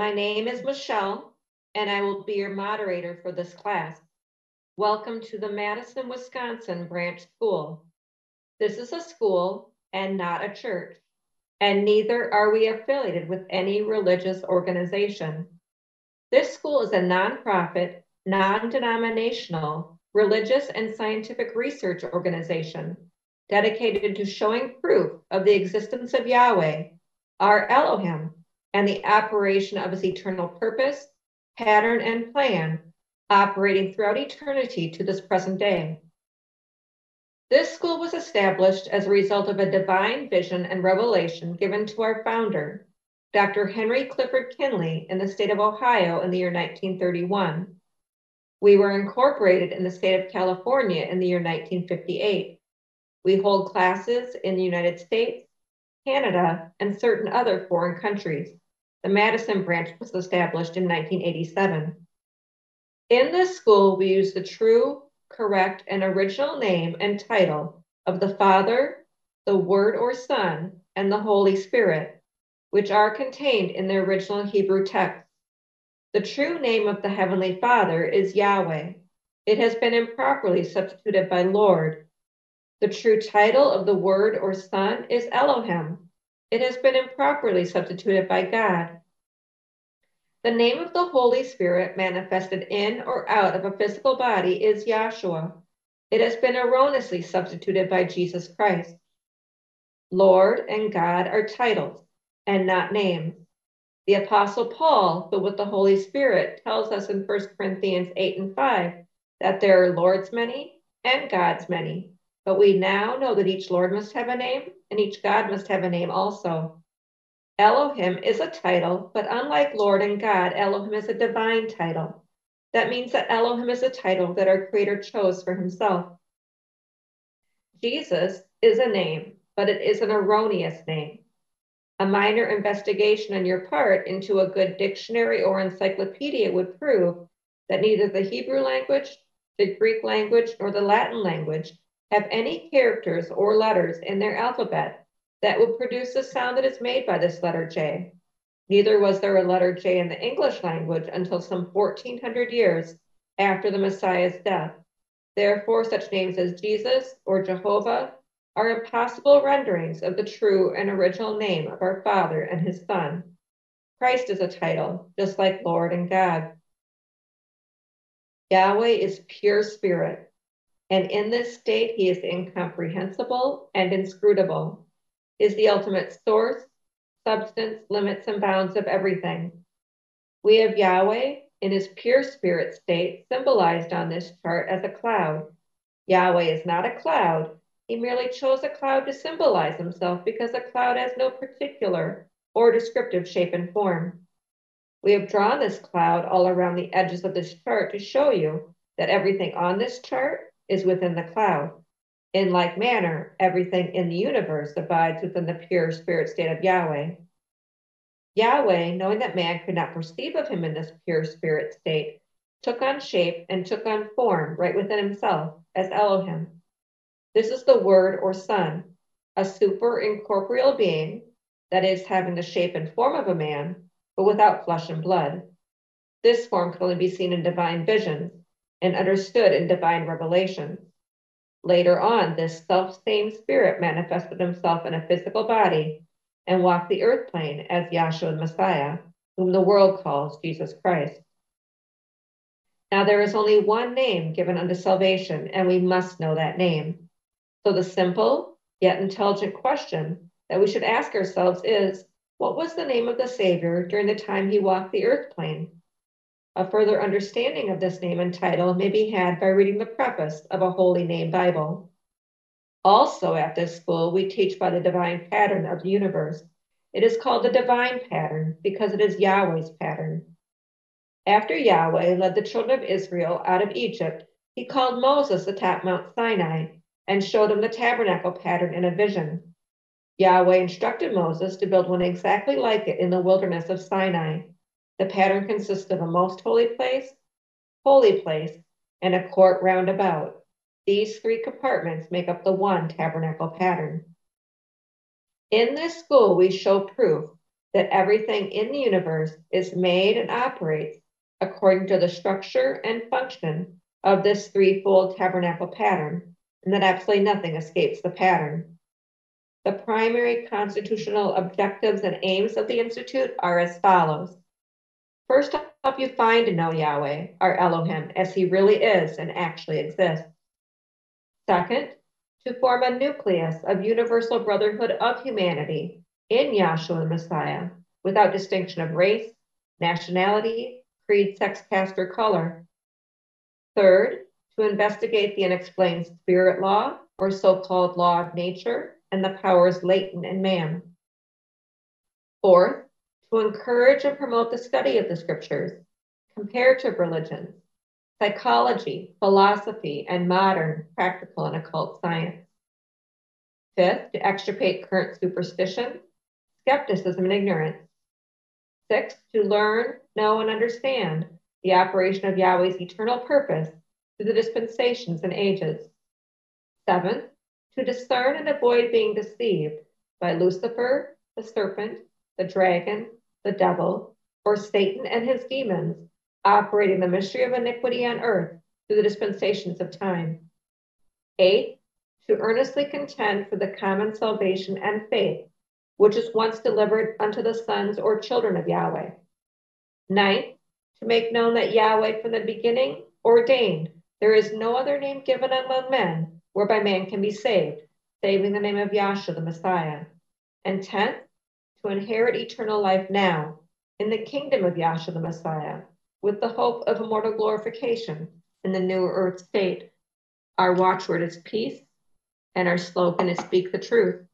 My name is Michelle, and I will be your moderator for this class. Welcome to the Madison, Wisconsin Branch School. This is a school and not a church, and neither are we affiliated with any religious organization. This school is a nonprofit, non-denominational, religious and scientific research organization dedicated to showing proof of the existence of Yahweh, our Elohim, and the operation of his eternal purpose, pattern, and plan operating throughout eternity to this present day. This school was established as a result of a divine vision and revelation given to our founder, Dr. Henry Clifford Kinley, in the state of Ohio in the year 1931. We were incorporated in the state of California in the year 1958. We hold classes in the United States, Canada, and certain other foreign countries. The Madison branch was established in 1987. In this school, we use the true, correct, and original name and title of the Father, the Word or Son, and the Holy Spirit, which are contained in the original Hebrew text. The true name of the Heavenly Father is Yahweh. It has been improperly substituted by Lord. The true title of the Word or Son is Elohim. It has been improperly substituted by God. The name of the Holy Spirit manifested in or out of a physical body is Yahshua. It has been erroneously substituted by Jesus Christ. Lord and God are titles and not names. The Apostle Paul, filled with the Holy Spirit, tells us in 1 Corinthians 8 and 5 that there are Lord's many and God's many, but we now know that each Lord must have a name and each God must have a name also. Elohim is a title, but unlike Lord and God, Elohim is a divine title. That means that Elohim is a title that our Creator chose for Himself. Jesus is a name, but it is an erroneous name. A minor investigation on your part into a good dictionary or encyclopedia would prove that neither the Hebrew language, the Greek language, nor the Latin language have any characters or letters in their alphabet that would produce the sound that is made by this letter J. Neither was there a letter J in the English language until some 1400 years after the Messiah's death. Therefore, such names as Jesus or Jehovah are impossible renderings of the true and original name of our Father and his Son. Christ is a title, just like Lord and God. Yahweh is pure spirit, and in this state, he is incomprehensible and inscrutable, is the ultimate source, substance, limits, and bounds of everything. We have Yahweh in his pure spirit state symbolized on this chart as a cloud. Yahweh is not a cloud. He merely chose a cloud to symbolize himself because a cloud has no particular or descriptive shape and form. We have drawn this cloud all around the edges of this chart to show you that everything on this chart is within the cloud. In like manner, everything in the universe abides within the pure spirit state of Yahweh. Yahweh, knowing that man could not perceive of him in this pure spirit state, took on shape and took on form right within himself as Elohim. This is the Word or Son, a super incorporeal being, that is, having the shape and form of a man, but without flesh and blood. This form can only be seen in divine visions, and understood in divine revelation. Later on, this self same spirit manifested himself in a physical body and walked the earth plane as Yahshua the Messiah, whom the world calls Jesus Christ. Now there is only one name given unto salvation, and we must know that name. So the simple yet intelligent question that we should ask ourselves is what was the name of the Savior during the time he walked the earth plane? A further understanding of this name and title may be had by reading the preface of a Holy Name Bible. Also, at this school, we teach by the divine pattern of the universe. It is called the divine pattern because it is Yahweh's pattern. After Yahweh led the children of Israel out of Egypt, he called Moses atop Mount Sinai and showed him the tabernacle pattern in a vision. Yahweh instructed Moses to build one exactly like it in the wilderness of Sinai. The pattern consists of a most holy place, holy place, and a court round about. These three compartments make up the one tabernacle pattern. In this school, we show proof that everything in the universe is made and operates according to the structure and function of this threefold tabernacle pattern, and that absolutely nothing escapes the pattern. The primary constitutional objectives and aims of the Institute are as follows. First, help you find and know Yahweh, our Elohim, as he really is and actually exists. Second, to form a nucleus of universal brotherhood of humanity in Yahshua the Messiah, without distinction of race, nationality, creed, sex, caste, or color. Third, to investigate the unexplained spirit law, or so called law of nature, and the powers latent in man. Fourth, to encourage and promote the study of the scriptures, comparative religions, psychology, philosophy, and modern practical and occult science. Fifth, to extirpate current superstition, skepticism, and ignorance. Sixth, to learn, know, and understand the operation of Yahweh's eternal purpose through the dispensations and ages. Seventh, to discern and avoid being deceived by Lucifer, the serpent, the dragon, the devil, or Satan and his demons, operating the mystery of iniquity on earth through the dispensations of time. Eight, to earnestly contend for the common salvation and faith, which is once delivered unto the sons or children of Yahweh. Ninth, to make known that Yahweh from the beginning ordained there is no other name given among men whereby man can be saved, saving the name of Yahshua the Messiah. And tenth, to inherit eternal life now in the kingdom of Yahshua the Messiah, with the hope of immortal glorification in the new earth state. Our watchword is peace, and our slogan is speak the truth.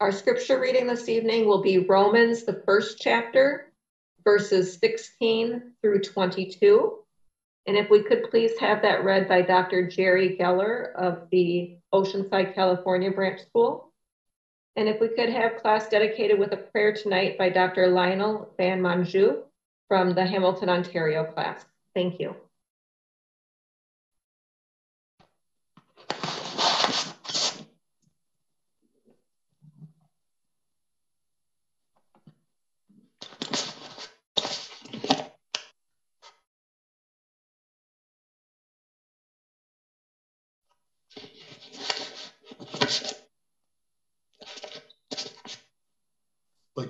Our scripture reading this evening will be Romans, the first chapter, verses 16 through 22. And if we could please have that read by Dr. Jerry Geller of the Oceanside, California branch school. And if we could have class dedicated with a prayer tonight by Dr. Lionel Van Manju from the Hamilton, Ontario class. Thank you.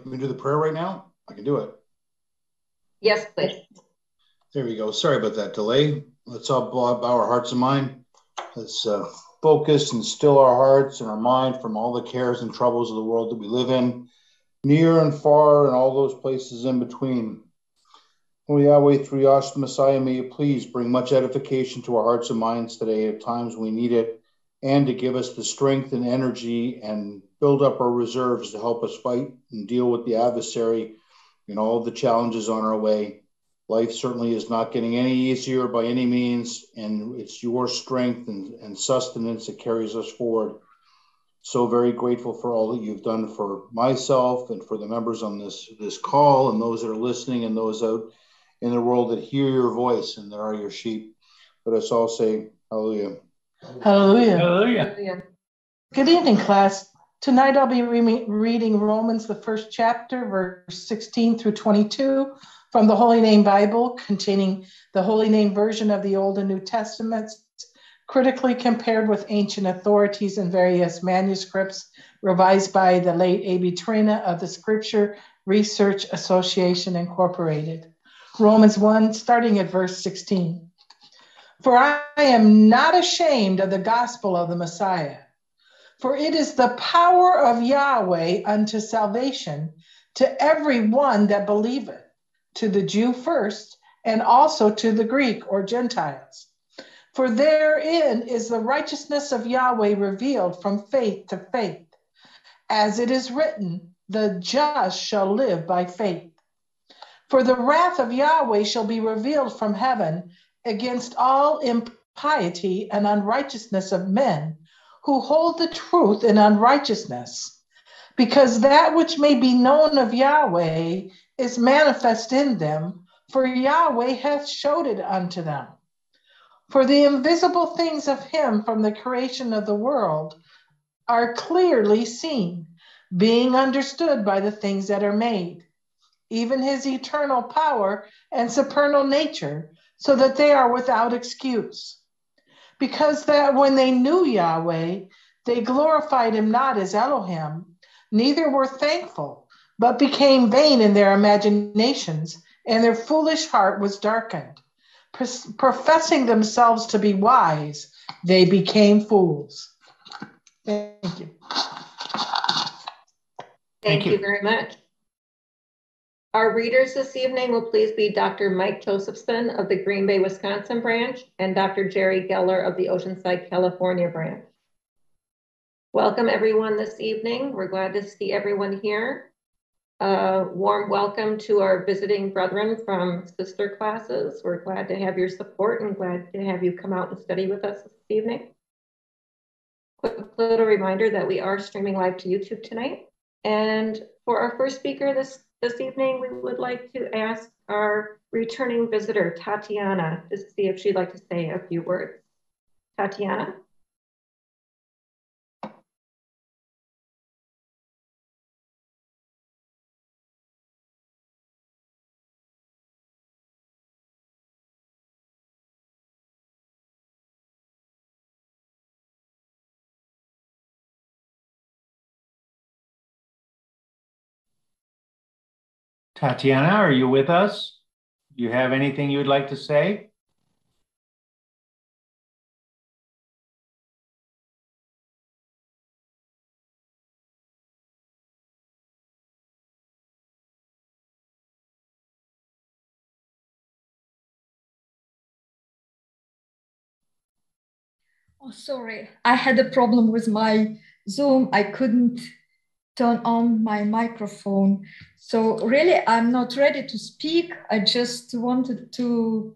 Me do the prayer right now? I can do it. Yes, please. There we go. Sorry about that delay. Let's all bow our hearts and mind. Let's uh, focus and still our hearts and our mind from all the cares and troubles of the world that we live in, near and far, and all those places in between. O Yahweh, through Yahshua Messiah, may you please bring much edification to our hearts and minds today at times we need it, and to give us the strength and energy and build up our reserves to help us fight and deal with the adversary and all the challenges on our way. Life certainly is not getting any easier by any means, and it's your strength and, and sustenance that carries us forward. So very grateful for all that you've done for myself and for the members on this this call and those that are listening and those out in the world that hear your voice and that are your sheep. Let us all say hallelujah. Hallelujah. Hallelujah. Good evening, class. Tonight I'll be re- reading Romans, the first chapter, verse 16 through 22 from the Holy Name Bible, containing the Holy Name version of the Old and New Testaments, critically compared with ancient authorities and various manuscripts revised by the late A.B. Traina of the Scripture Research Association Incorporated. Romans 1, starting at verse 16. For I am not ashamed of the gospel of the Messiah for it is the power of Yahweh unto salvation to every one that believeth, to the Jew first, and also to the Greek or Gentiles. For therein is the righteousness of Yahweh revealed from faith to faith. As it is written, the just shall live by faith. For the wrath of Yahweh shall be revealed from heaven against all impiety and unrighteousness of men who hold the truth in unrighteousness, because that which may be known of Yahweh is manifest in them, for Yahweh hath showed it unto them. For the invisible things of him from the creation of the world are clearly seen, being understood by the things that are made, even his eternal power and supernal nature, so that they are without excuse. Because that when they knew Yahweh, they glorified him not as Elohim, neither were thankful, but became vain in their imaginations, and their foolish heart was darkened. Professing themselves to be wise, they became fools. Thank you. Thank you very much. Our readers this evening will please be Dr. Mike Josephson of the Green Bay, Wisconsin branch and Dr. Jerry Geller of the Oceanside, California branch. Welcome everyone this evening. We're glad to see everyone here. A warm welcome to our visiting brethren from sister classes. We're glad to have your support and glad to have you come out and study with us this evening. Quick little reminder that we are streaming live to YouTube tonight. And for our first speaker this, this evening, we would like to ask our returning visitor, Tatiana, to see if she'd like to say a few words. Tatiana? Tatiana, are you with us? Do you have anything you would like to say? Oh, sorry. I had a problem with my Zoom. I couldn't turn on my microphone. So really, I'm not ready to speak. I just wanted to,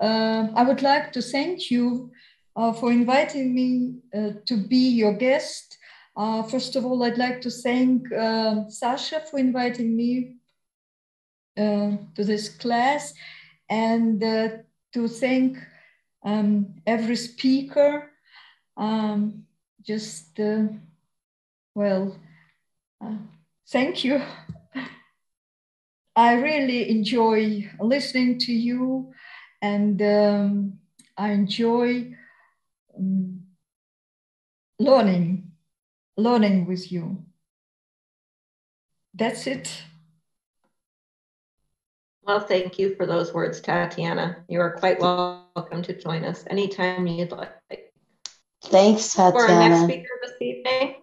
uh, I would like to thank you uh, for inviting me uh, to be your guest. Uh, first of all, I'd like to thank uh, Sasha for inviting me uh, to this class and to thank um, every speaker. Um, just, well, uh, thank you. I really enjoy listening to you and um, I enjoy um, learning, learning with you. That's it. Well, thank you for those words, Tatiana. You are quite welcome to join us anytime you'd like. Thanks, Tatiana. For our next speaker this evening,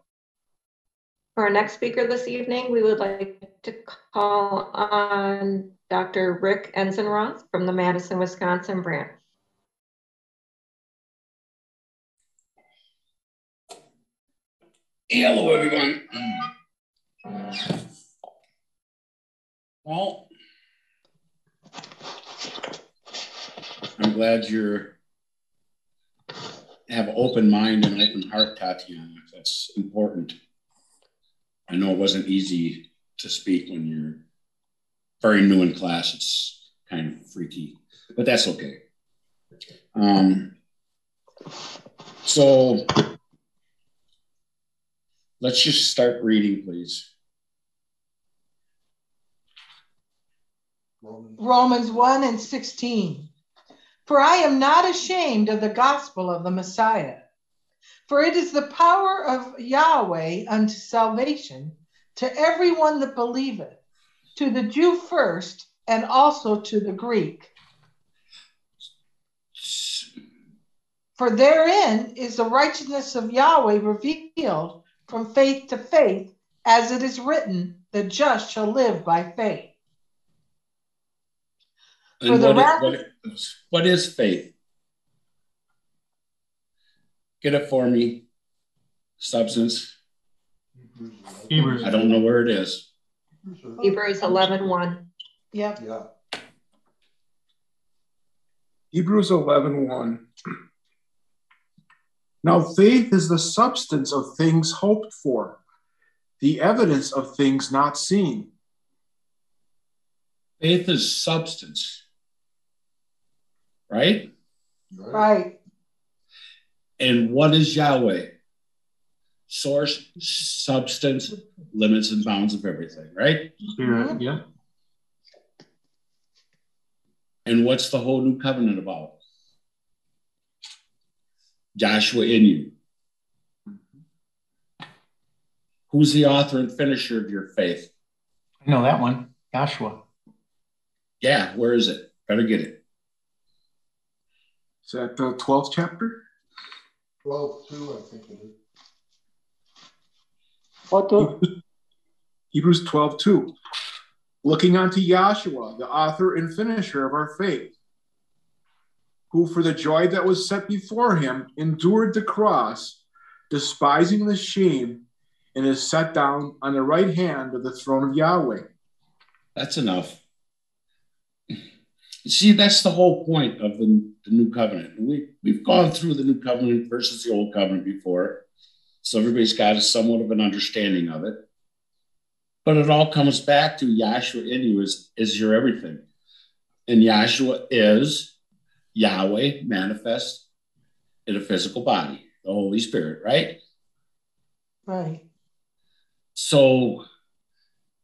for our next speaker this evening, we would like to call on Dr. Rick Enzenroth from the Madison, Wisconsin branch. Hello, everyone. Well, I'm glad you're have open mind and open heart, Tatiana. That's important. I know it wasn't easy to speak when you're very new in class. It's kind of freaky, but that's okay. Um, so let's just start reading, please. Romans 1 and 16. For I am not ashamed of the gospel of the Messiah for it is the power of Yahweh unto salvation to everyone that believeth, to the Jew first, and also to the Greek. For therein is the righteousness of Yahweh revealed from faith to faith, as it is written, the just shall live by faith. And what, wrath- what, what is faith? Get it for me. Substance. Hebrews. I don't know where it is. Hebrews 11 1. Yep. Yeah. Hebrews 11 1. Now, faith is the substance of things hoped for, the evidence of things not seen. Faith is substance, right? Right. And what is Yahweh? source, substance, limits and bounds of everything, right? Spirit, yeah. And what's the whole new covenant about? Yahshua in you. Who's the author and finisher of your faith? I know that one. Yahshua. Yeah, where is it? Better get it. Is that the 12th chapter? 12, 2, I think it is. What the? Hebrews 12, 2. Looking unto Yahshua, the author and finisher of our faith, who for the joy that was set before him endured the cross, despising the shame, and is set down on the right hand of the throne of Yahweh. That's enough. See, that's the whole point of the, the new covenant. We, we've gone through the new covenant versus the old covenant before. So everybody's got a somewhat of an understanding of it. But it all comes back to Yahshua in you is, is your everything. And Yahshua is Yahweh manifest in a physical body, the Holy Spirit, right? Right. So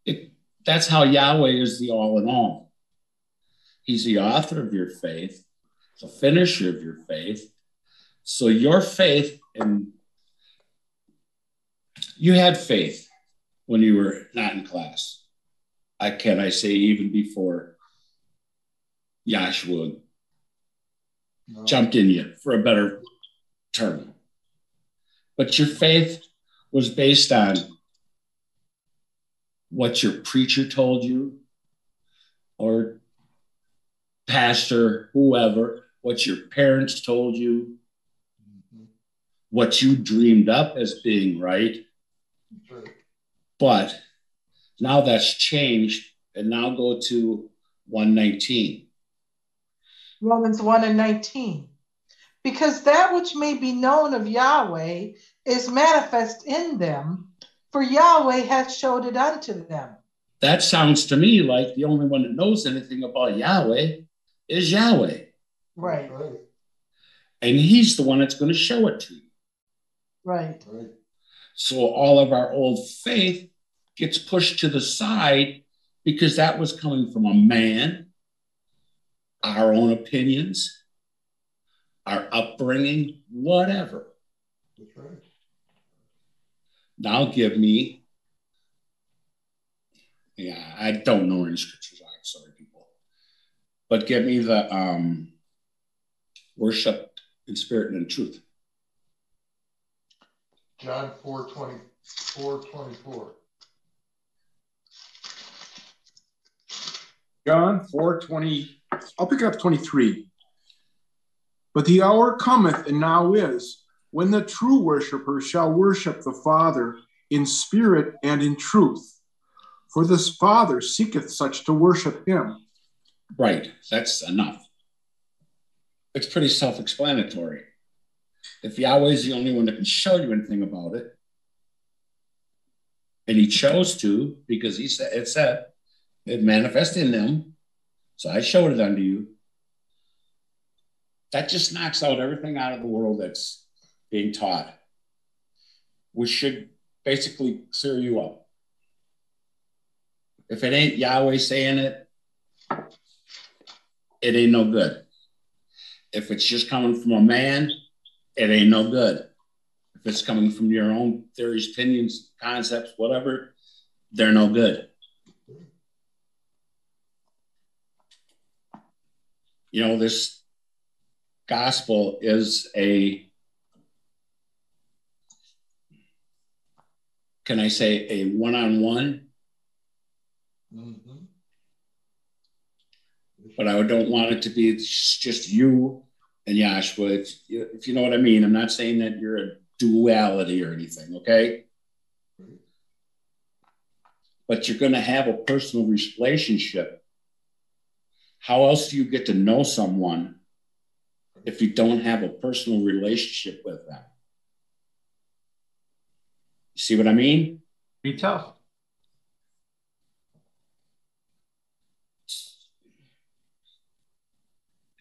it, that's how Yahweh is the all in all. He's the author of your faith, the finisher of your faith. So your faith and you had faith when you were not in class. I can I say even before Yahshua No. jumped in you for a better term. But your faith was based on what your preacher told you or pastor, whoever, what your parents told you, what you dreamed up as being right. But now that's changed. And now go to 119. Romans 1 and 19. Because that which may be known of Yahweh is manifest in them, for Yahweh hath showed it unto them. That sounds to me like the only one that knows anything about Yahweh is Yahweh. Right, right. And he's the one that's going to show it to you. right. Right. So all of our old faith gets pushed to the side because that was coming from a man, our own opinions, our upbringing, whatever. Right. Now give me, yeah, I don't know any scriptures. I'm sorry, people, but get me the um, worship in spirit and in truth. John 4, 24, 24. John 4 20, I'll pick up 23. But the hour cometh, and now is, when the true worshiper shall worship the Father in spirit and in truth. For this Father seeketh such to worship him. Right, that's enough. It's pretty self explanatory. If Yahweh is the only one that can show you anything about it, and he chose to because he said it said it manifested in them, so I showed it unto you. That just knocks out everything out of the world that's being taught. which should basically clear you up. If it ain't Yahweh saying it, it ain't no good. If it's just coming from a man, it ain't no good. If it's coming from your own theories, opinions, concepts, whatever, they're no good. You know, this gospel is a, can I say, a one on one. But I don't want it to be just you and Yahshua. If if you know what I mean, I'm not saying that you're a duality or anything, okay? But you're going to have a personal relationship. How else do you get to know someone if you don't have a personal relationship with them? You see what I mean? Be tough.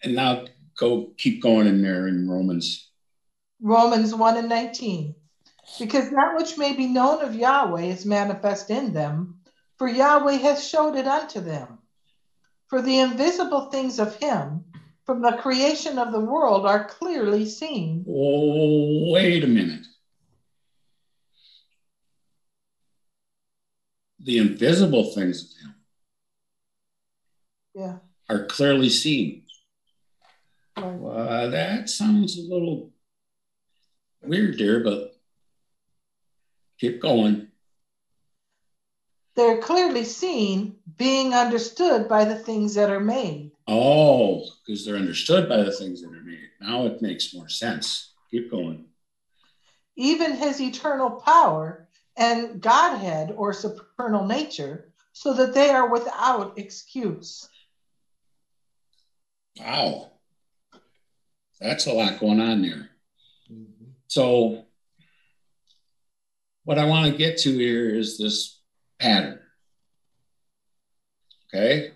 And now go keep going in there in Romans. Romans 1 and 19. because that which may be known of Yahweh is manifest in them, for Yahweh has showed it unto them. For the invisible things of him from the creation of the world are clearly seen. Oh, wait a minute. The invisible things of him Yeah. are clearly seen. Well, that sounds a little weird there, but keep going. They're clearly seen, being understood by the things that are made. Oh, because they're understood by the things that are made. Now it makes more sense. Keep going. even his eternal power and Godhead or supernal nature, so that they are without excuse. Wow. That's a lot going on there. Mm-hmm. So, what I want to get to here is this pattern. Okay?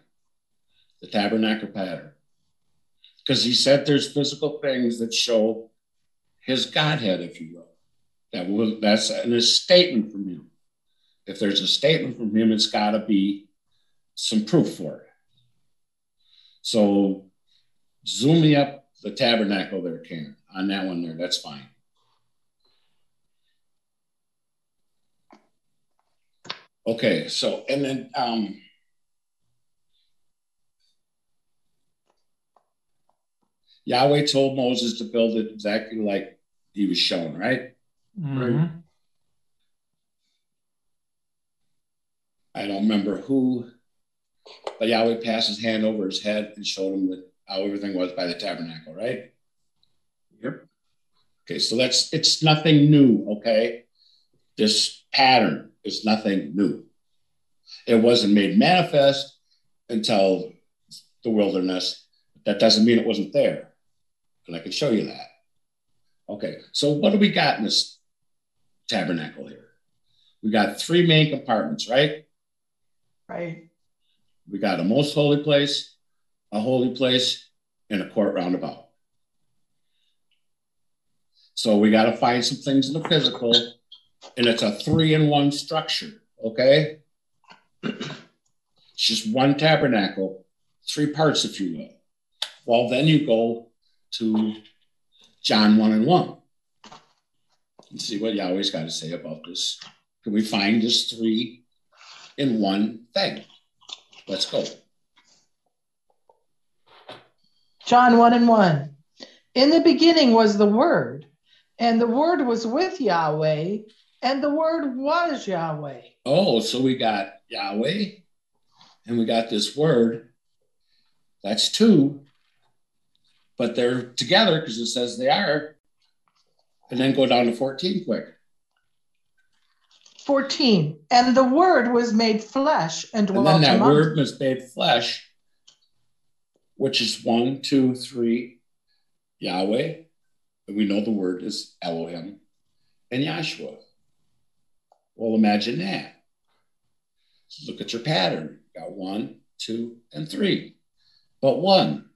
The tabernacle pattern. Because he said there's physical things that show his Godhead, if you will. That will that's a statement from him. If there's a statement from him, it's got to be some proof for it. So zoom me up the tabernacle there, Karen, on that one there. That's fine. Okay, so and then um Yahweh told Moses to build it exactly like he was shown, right? Mhm. I don't remember who, but Yahweh passed his hand over his head and showed him that how everything was by the tabernacle, right? Yep. Okay, so that's it's nothing new, okay? This pattern is nothing new. It wasn't made manifest until the wilderness. That doesn't mean it wasn't there. And I can show you that. Okay, so what do we got in this tabernacle here? We got three main compartments, right? Right. We got a most holy place, a holy place, and a court roundabout. So we got to find some things in the physical, and it's a three in one structure, okay? It's just one tabernacle, three parts, if you will. Well, then you go to John 1 and 1 and see what Yahweh's got to say about this. Can we find this three in one thing? Let's go. John 1 and 1. In the beginning was the Word, and the Word was with Yahweh, and the Word was Yahweh. Oh, so we got Yahweh and we got this word. That's two, but they're together because it says they are. And then go down to 14 quick. 14. And the Word was made flesh and And then that among word was made flesh, which is one, two, three, Yahweh. And we know the word is Elohim and Yahshua. Well, imagine that. So look at your pattern. You Got one, two, and three. But one,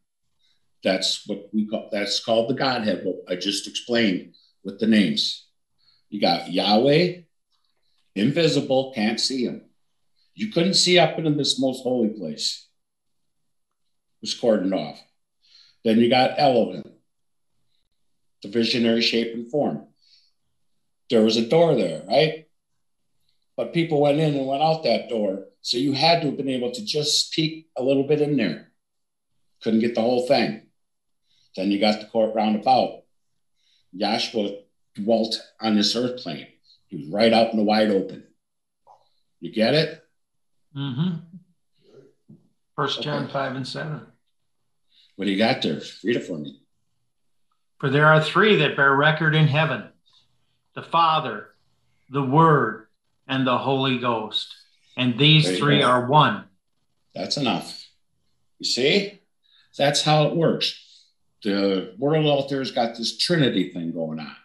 that's what we call that's called the Godhead, what I just explained with the names. You got Yahweh, invisible, can't see him. You couldn't see up into this most holy place. Was cordoned off. Then you got Elohim, the visionary shape and form. There was a door there, right? But people went in and went out that door. So you had to have been able to just peek a little bit in there. Couldn't get the whole thing. Then you got the court roundabout. Yahshua dwelt on this earth plane. He was right out in the wide open. You get it? Mhm. First John Okay. 5 and 7. What do you got there? Read it for me. For there are three that bear record in heaven the Father, the Word, and the Holy Ghost. And these three go. are one. That's enough. You see? That's how it works. The world out there's got this Trinity thing going on.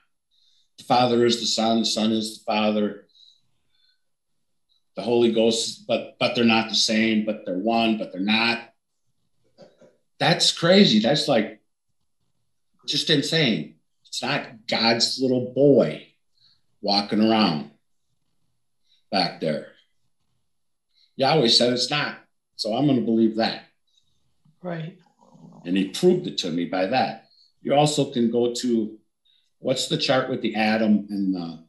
The Father is the Son, the Son is the Father, the Holy Ghost, but but they're not the same, but they're one, but they're not. That's crazy. That's like just insane. It's not God's little boy. walking around back there. Yahweh said it's not. So I'm going to believe that. Right. And he proved it to me by that. You also can go to what's the chart with the atom and the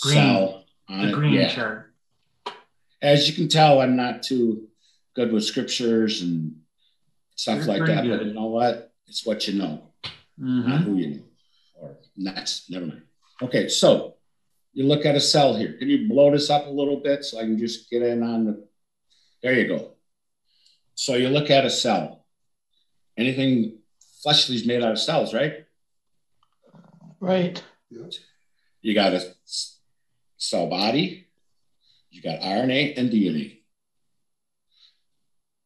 Green. cell on The it? green Yeah. chart. As you can tell, I'm not too good with scriptures and stuff You're like pretty that. But you know what? It's what you know, Mhm. not who you know. Or that's never mind. Okay, so you look at a cell here. Can you blow this up a little bit so I can just get in on the? There you go. So you look at a cell. Anything fleshly is made out of cells, right? Right. You got a cell body, you got RNA and DNA.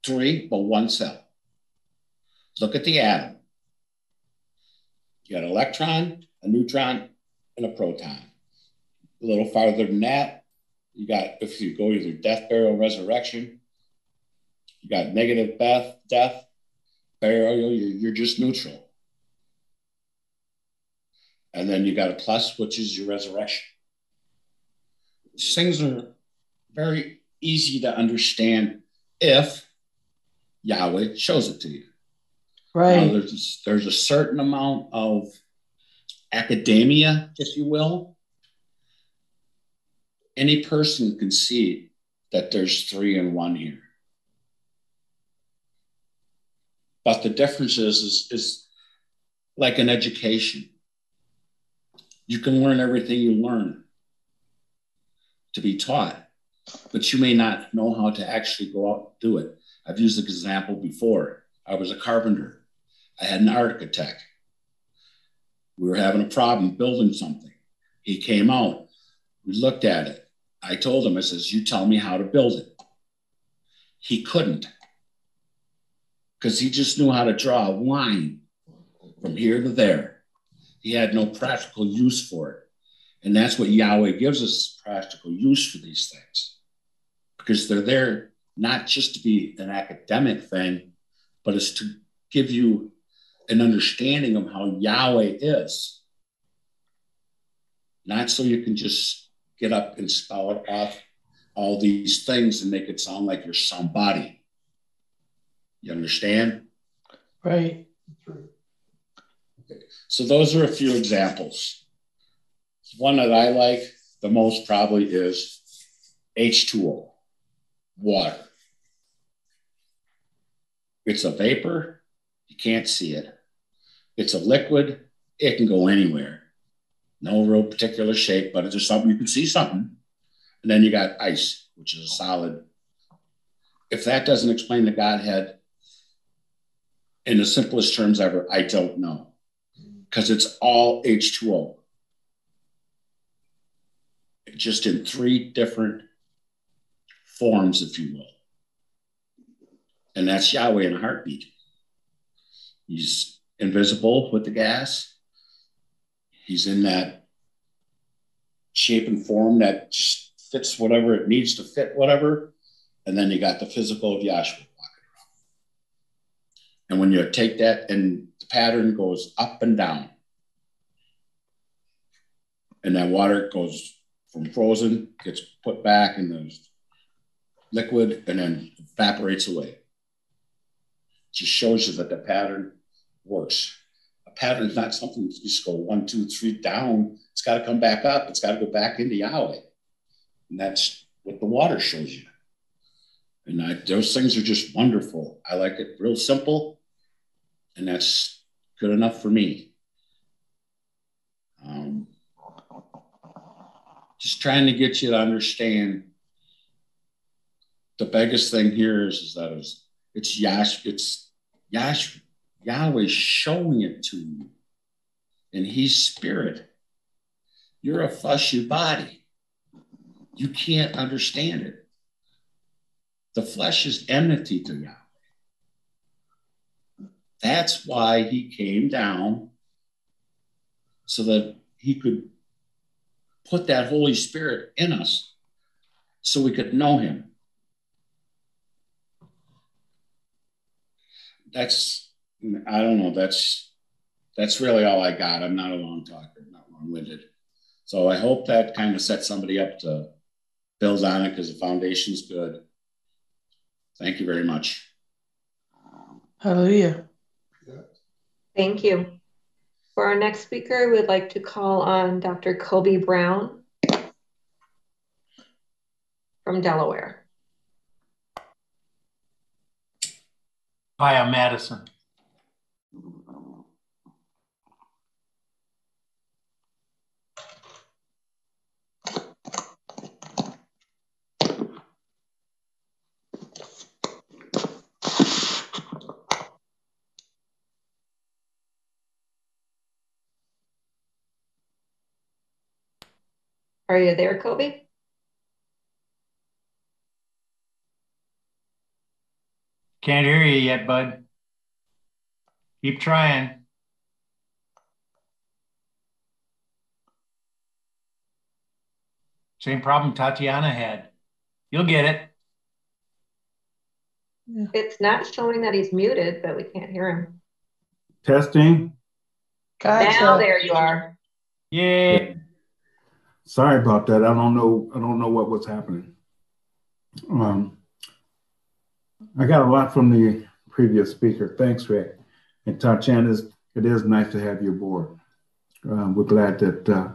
Three, but one cell. Look at the atom. You got an electron, a neutron, and a proton. A little farther than that, you got, if you go either death, burial, resurrection, you got negative death, death, burial, you're, you're just neutral. And then you got a plus, which is your resurrection. Things are very easy to understand if Yahweh shows it to you. Now, Right. there's, there's a certain amount of academia, if you will. Any person can see that there's three in one here. But the difference is, is, is like an education. You can learn everything you learn to be taught, but you may not know how to actually go out and do it. I've used the example before. I was a carpenter. I had an architect. We were having a problem building something. He came out. We looked at it. I told him, I says, you tell me how to build it. He couldn't because he just knew how to draw a line from here to there. He had no practical use for it. And that's what Yahweh gives us practical use for these things because they're there not just to be an academic thing, but it's to give you an understanding of how Yahweh is. Not so you can just get up and spout off all these things and make it sound like you're somebody. You understand? Right. Okay. So those are a few examples. One that I like the most probably is H2O, water. It's a vapor, you can't see it. It's a liquid, it can go anywhere. No real particular shape, but it's just something you can see something. And then you got ice, which is a solid. If that doesn't explain the Godhead in the simplest terms ever, I don't know because it's all H2O. Just in three different forms, if you will. And that's Yahweh in a heartbeat. He's invisible with the gas. He's in that shape and form that just fits whatever it needs to fit, whatever. And then you got the physical of Yahshua walking around. And when you take that and the pattern goes up and down, and that water goes from frozen, gets put back in the liquid, and then evaporates away. Just shows you that the pattern works. A pattern is not something you just go one, two, three down. It's got to come back up. It's got to go back into Yahweh. And that's what the water shows you. And I, those things are just wonderful. I like it real simple, and that's good enough for me. Um, just trying to get you to understand the biggest thing here is, is that it's, it's Yash, it's Yash, Yahweh showing it to you. And he's spirit. You're a fleshy body. You can't understand it. The flesh is enmity to Yahweh. That's why he came down so that he could put that Holy Spirit in us so we could know him. That's, I don't know, that's, that's really all I got. I'm not a long talker, not long winded. So I hope that kind of sets somebody up to build on it because the foundation's good. Thank you very much. Hallelujah. Thank you. For our next speaker, we'd like to call on Dr. Kobe Brown from Delaware. Hi, I'm Madison. Are you there, Kobe? Can't hear you yet, bud. Keep trying. Same problem Tatiana had. You'll get it. It's not showing that he's muted, but we can't hear him. Testing. Gotcha. Now there you are. Yay. Sorry about that. I don't know. I don't know what was happening. Um, I got a lot from the previous speaker. Thanks, Rick. And Tatiana, it is nice to have you aboard. Um, we're glad that uh,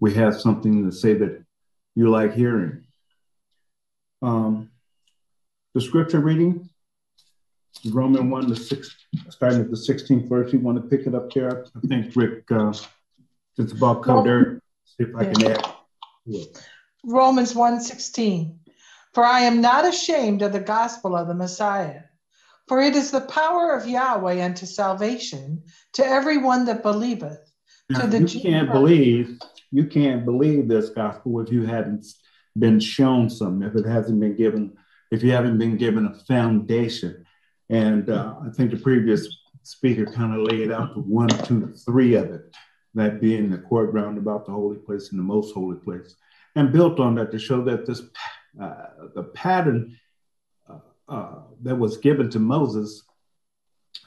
we have something to say that you like hearing. Um, the scripture reading, Roman 1 to 6, starting at the 16th verse. You want to pick it up there? I think Rick, uh, it's about covered. See if I can add. it. Romans 1:16. For I am not ashamed of the gospel of the Messiah, for it is the power of Yahweh unto salvation to everyone that believeth. Now, To the you Jew can't believe you can't believe this gospel if you hadn't been shown something, if it hasn't been given, if you haven't been given a foundation. And uh, I think the previous speaker kind of laid out the one, two, three of it, that being the court round about the holy place and the most holy place, and built on that to show that this the pattern uh, uh, that was given to Moses,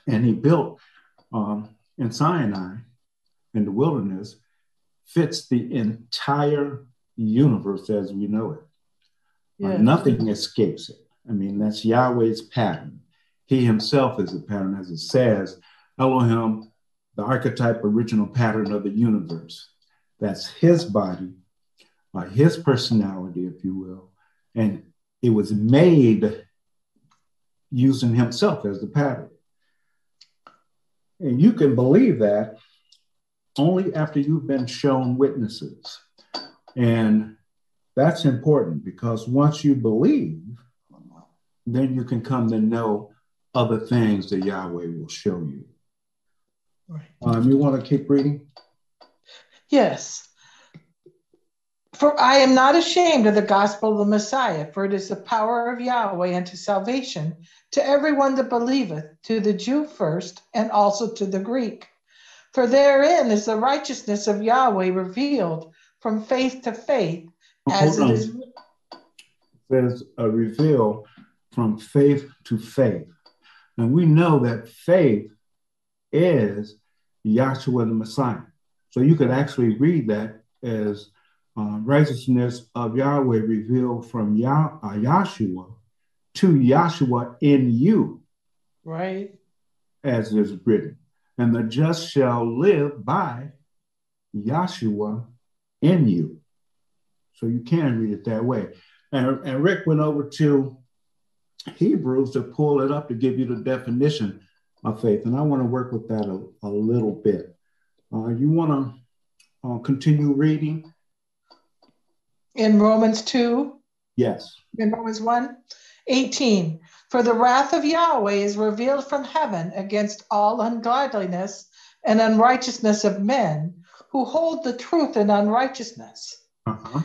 and he built um, in Sinai in the wilderness fits the entire universe as we know it. Uh, nothing escapes it. I mean, that's Yahweh's pattern. He himself is the pattern, as it says, Elohim, the archetype original pattern of the universe. That's his body, uh, his personality, if you will. And it was made using himself as the pattern. And you can believe that only after you've been shown witnesses. And that's important because once you believe, then you can come to know other things that Yahweh will show you. Right. Um, you want to keep reading? Yes. For I am not ashamed of the gospel of the Messiah, for it is the power of Yahweh unto salvation to everyone that believeth, to the Jew first, and also to the Greek. For therein is the righteousness of Yahweh revealed from faith to faith, as Hold it is. There's a reveal from faith to faith. And we know that faith is Yahshua the Messiah. So you could actually read that as uh, righteousness of Yahweh revealed from Yah- uh, Yahshua to Yahshua in you, Right. as is written. And the just shall live by Yahshua in you. So you can read it that way. And, and Rick went over to Hebrews to pull it up to give you the definition of faith. And I want to work with that a, a little bit. Uh, you want to uh, continue reading? In Romans 2, Yes. in Romans 1 18. For the wrath of Yahweh is revealed from heaven against all ungodliness and unrighteousness of men who hold the truth in unrighteousness. Uh-huh.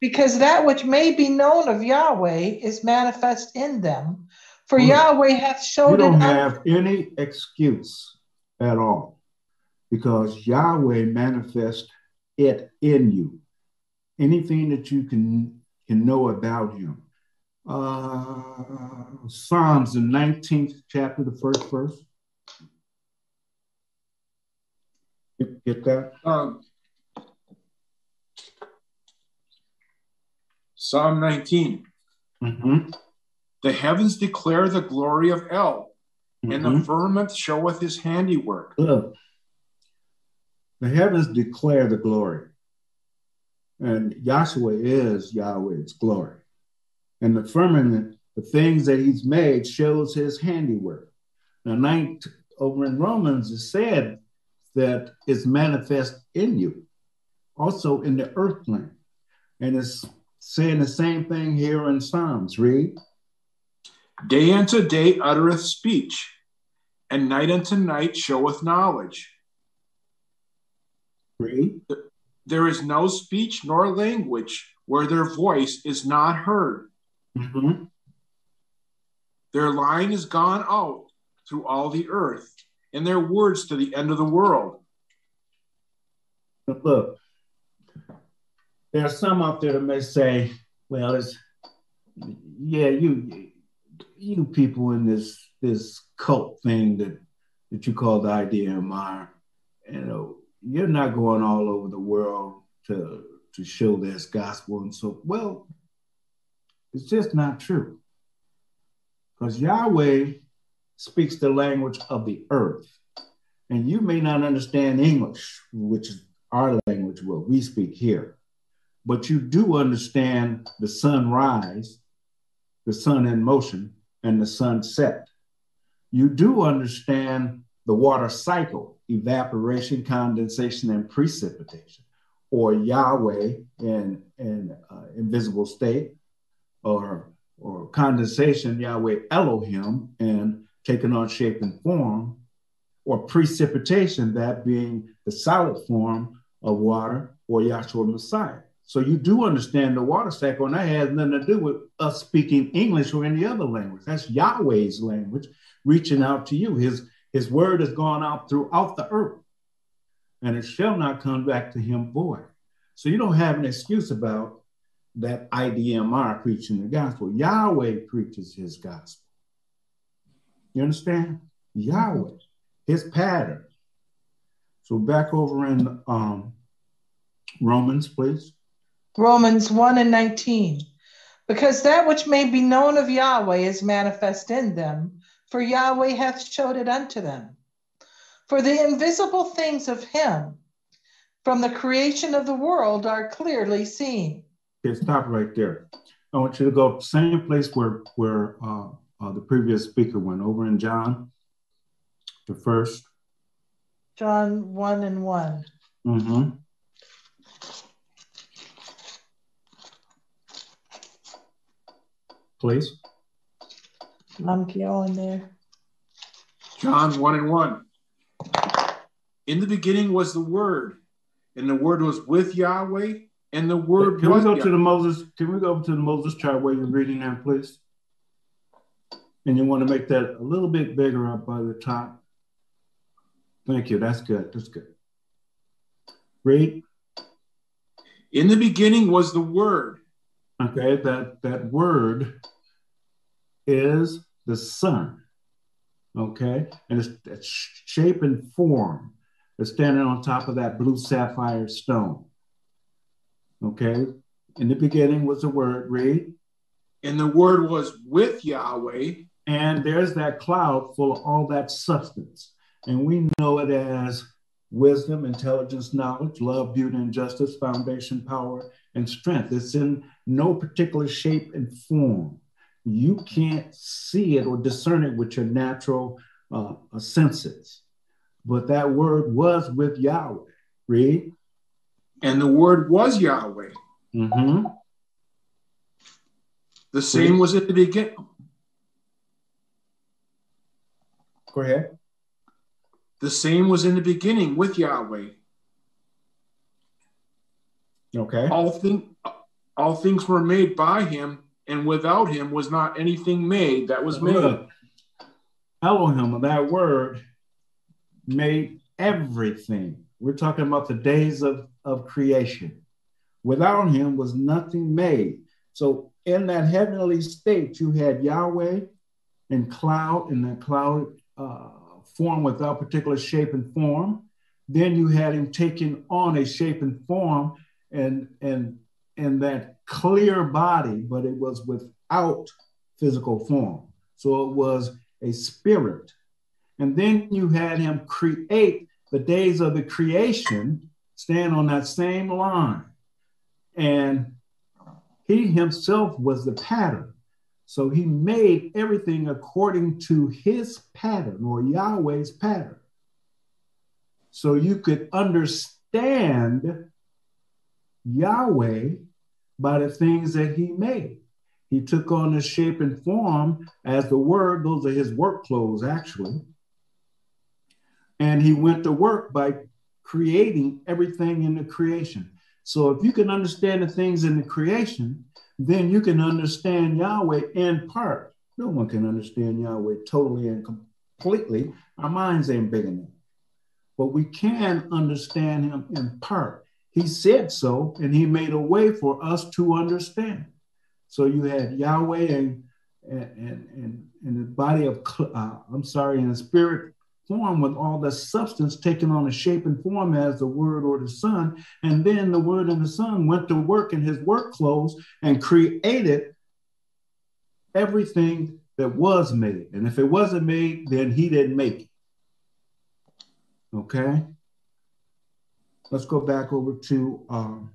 Because that which may be known of Yahweh is manifest in them. For Hmm. Yahweh hath You showed it don't un- have any excuse at all because Yahweh manifests it in you. Anything that you can, can know about him. Uh, Psalms, the 19th chapter, the first verse. Get, get that? Um, Psalm 19. Mm-hmm. The heavens declare the glory of El, and the Mhm. firmament showeth his handiwork. Look, the heavens declare the glory, and Yahshua is Yahweh's glory. And the firmament, the things that he's made, shows his handiwork. Now, ninth, over in Romans, it said that it's manifest in you, also in the earth plane. And it's saying the same thing here in Psalms. Read. Day unto day uttereth speech, and night unto night showeth knowledge. Read. There is no speech nor language where their voice is not heard. Mhm. Their line is gone out through all the earth, and their words to the end of the world. But look, there are some out there that may say, well, it's yeah, you you people in this this cult thing that that you call the IDMR, you know, you're not going all over the world to to show this gospel and so well, it's just not true. Because Yahweh speaks the language of the earth. And you may not understand English, which is our language, what we speak here, but you do understand the sunrise, the sun in motion, and the sunset. You do understand the water cycle, evaporation, condensation, and precipitation, or Yahweh in, in uh, invisible state, or, or condensation, Yahweh Elohim, and taking on shape and form, or precipitation, that being the solid form of water or Yahshua Messiah. So you do understand the water cycle, and that has nothing to do with us speaking English or any other language. That's Yahweh's language reaching out to you. His, his word has gone out throughout the earth, and it shall not come back to him void. So you don't have an excuse about that IDMR preaching the gospel. Yahweh preaches his gospel. You understand? Yahweh, his pattern. So back over in um, Romans, please. Romans 1 and 19. Because that which may be known of Yahweh is manifest in them, for Yahweh hath showed it unto them. For the invisible things of him from the creation of the world are clearly seen. Okay, stop right there. I want you to go same place where where uh, uh, the previous speaker went over in John, the first. John 1 and 1. Mm-hmm. Please. I'm going there. John 1 and 1. In the beginning was the Word, and the Word was with Yahweh, and the Word Can we was go to the Moses? Can we go to the Moses chart where you're reading that, please? And you want to make that a little bit bigger up by the top. Thank you. That's good. That's good. Read. In the beginning was the Word. Okay, that that word is the sun. Okay, and it's, it's shape and form. It's standing on top of that blue sapphire stone. Okay, in the beginning was the word. Read. And the Word was with Yahweh, And there's that cloud full of all that substance. And we know it as wisdom, intelligence, knowledge, love, beauty, and justice, foundation, power, and strength. It's in no particular shape and form. You can't see it or discern it with your natural uh, uh, senses. But that word was with Yahweh. Read. and the Word was Yahweh. Mm-hmm. The same was at the beginning. Go ahead. The same was in the beginning with Yahweh. Okay. All thing, all things were made by him, and without him was not anything made that was made. Elohim, that word made everything. We're talking about the days of, of creation. Without him was nothing made. So in that heavenly state, you had Yahweh in cloud, in that cloud uh, form without particular shape and form. Then you had him taking on a shape and form and, and in that clear body, but it was without physical form. So it was a spirit. And then you had him create the days of the creation, stand on that same line. And he himself was the pattern. So he made everything according to his pattern or Yahweh's pattern. So you could understand Yahweh by the things that he made. He took on the shape and form as the word, those are his work clothes, actually. And he went to work by creating everything in the creation. So if you can understand the things in the creation, then you can understand Yahweh in part. No one can understand Yahweh totally and completely. Our minds ain't big enough. But we can understand him in part. He said so, and he made a way for us to understand. So you had Yahweh and and and, and the body of uh, I'm sorry, in the spirit form with all the substance taken on a shape and form as the word or the son. And then the word and the son went to work in his work clothes and created everything that was made. And if it wasn't made, then he didn't make it. Okay. Let's go back over to um,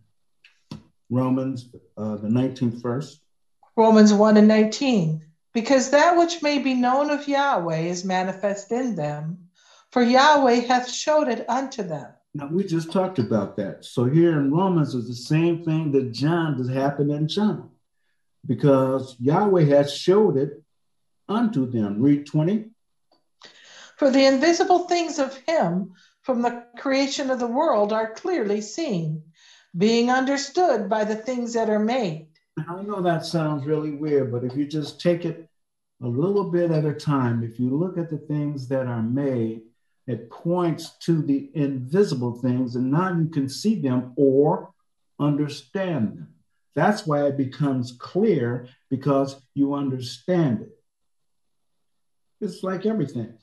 Romans, uh, the 19th verse. Romans 1 and 19. Because that which may be known of Yahweh is manifest in them, for Yahweh hath showed it unto them. Now, we just talked about that. So here in Romans is the same thing that John has happened in John, because Yahweh has showed it unto them. Read 20. For the invisible things of him from the creation of the world are clearly seen, being understood by the things that are made I know that sounds really weird, but if you just take it a little bit at a time, if you look at the things that are made, it points to the invisible things, and now you can see them or understand them. That's why it becomes clear because you understand it. It's like everything.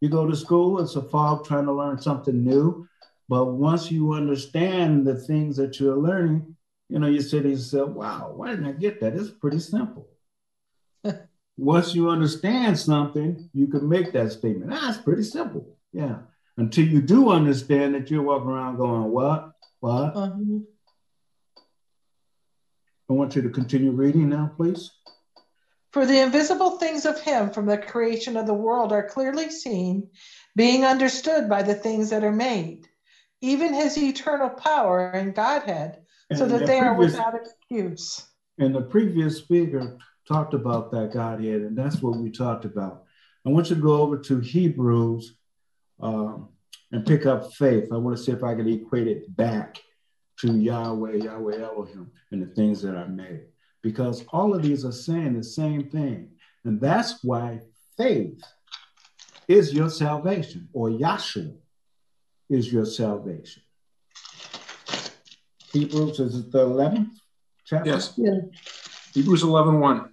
You go to school, it's a fog trying to learn something new. But once you understand the things that you're learning, you know, you say to yourself, wow, why didn't I get that? It's pretty simple. Once you understand something, you can make that statement. That's ah, pretty simple. Yeah. Until you do understand that you're walking around going, what? What? Uh-huh. I want you to continue reading now, please. For the invisible things of him from the creation of the world are clearly seen, being understood by the things that are made, even his eternal power and Godhead so that the they previous, are without excuse. And the previous speaker talked about that Godhead, and that's what we talked about. I want you to go over to Hebrews um, and pick up faith. I want to see if I can equate it back to Yahweh, Yahweh Elohim, and the things that are made. Because all of these are saying the same thing. And that's why faith is your salvation, or Yahshua is your salvation. Hebrews, is it the 11th chapter? Yes. Yeah. Hebrews 11 1.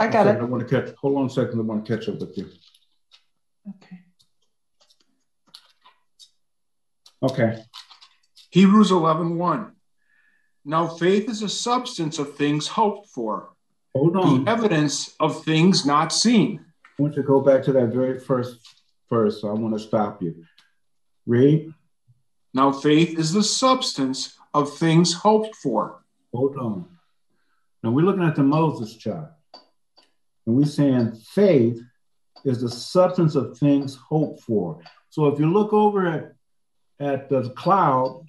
I got it. I want to catch, hold on a second. I want to catch up with you. Okay. Okay. Hebrews 11 1. Now, faith is a substance of things hoped for, Hold on. the evidence of things not seen. I want you to go back to that very first verse. So I want to stop you. Read. Now, faith is the substance of things hoped for. Hold on. Now, we're looking at the Moses chart, and we're saying faith is the substance of things hoped for. So if you look over at, at the cloud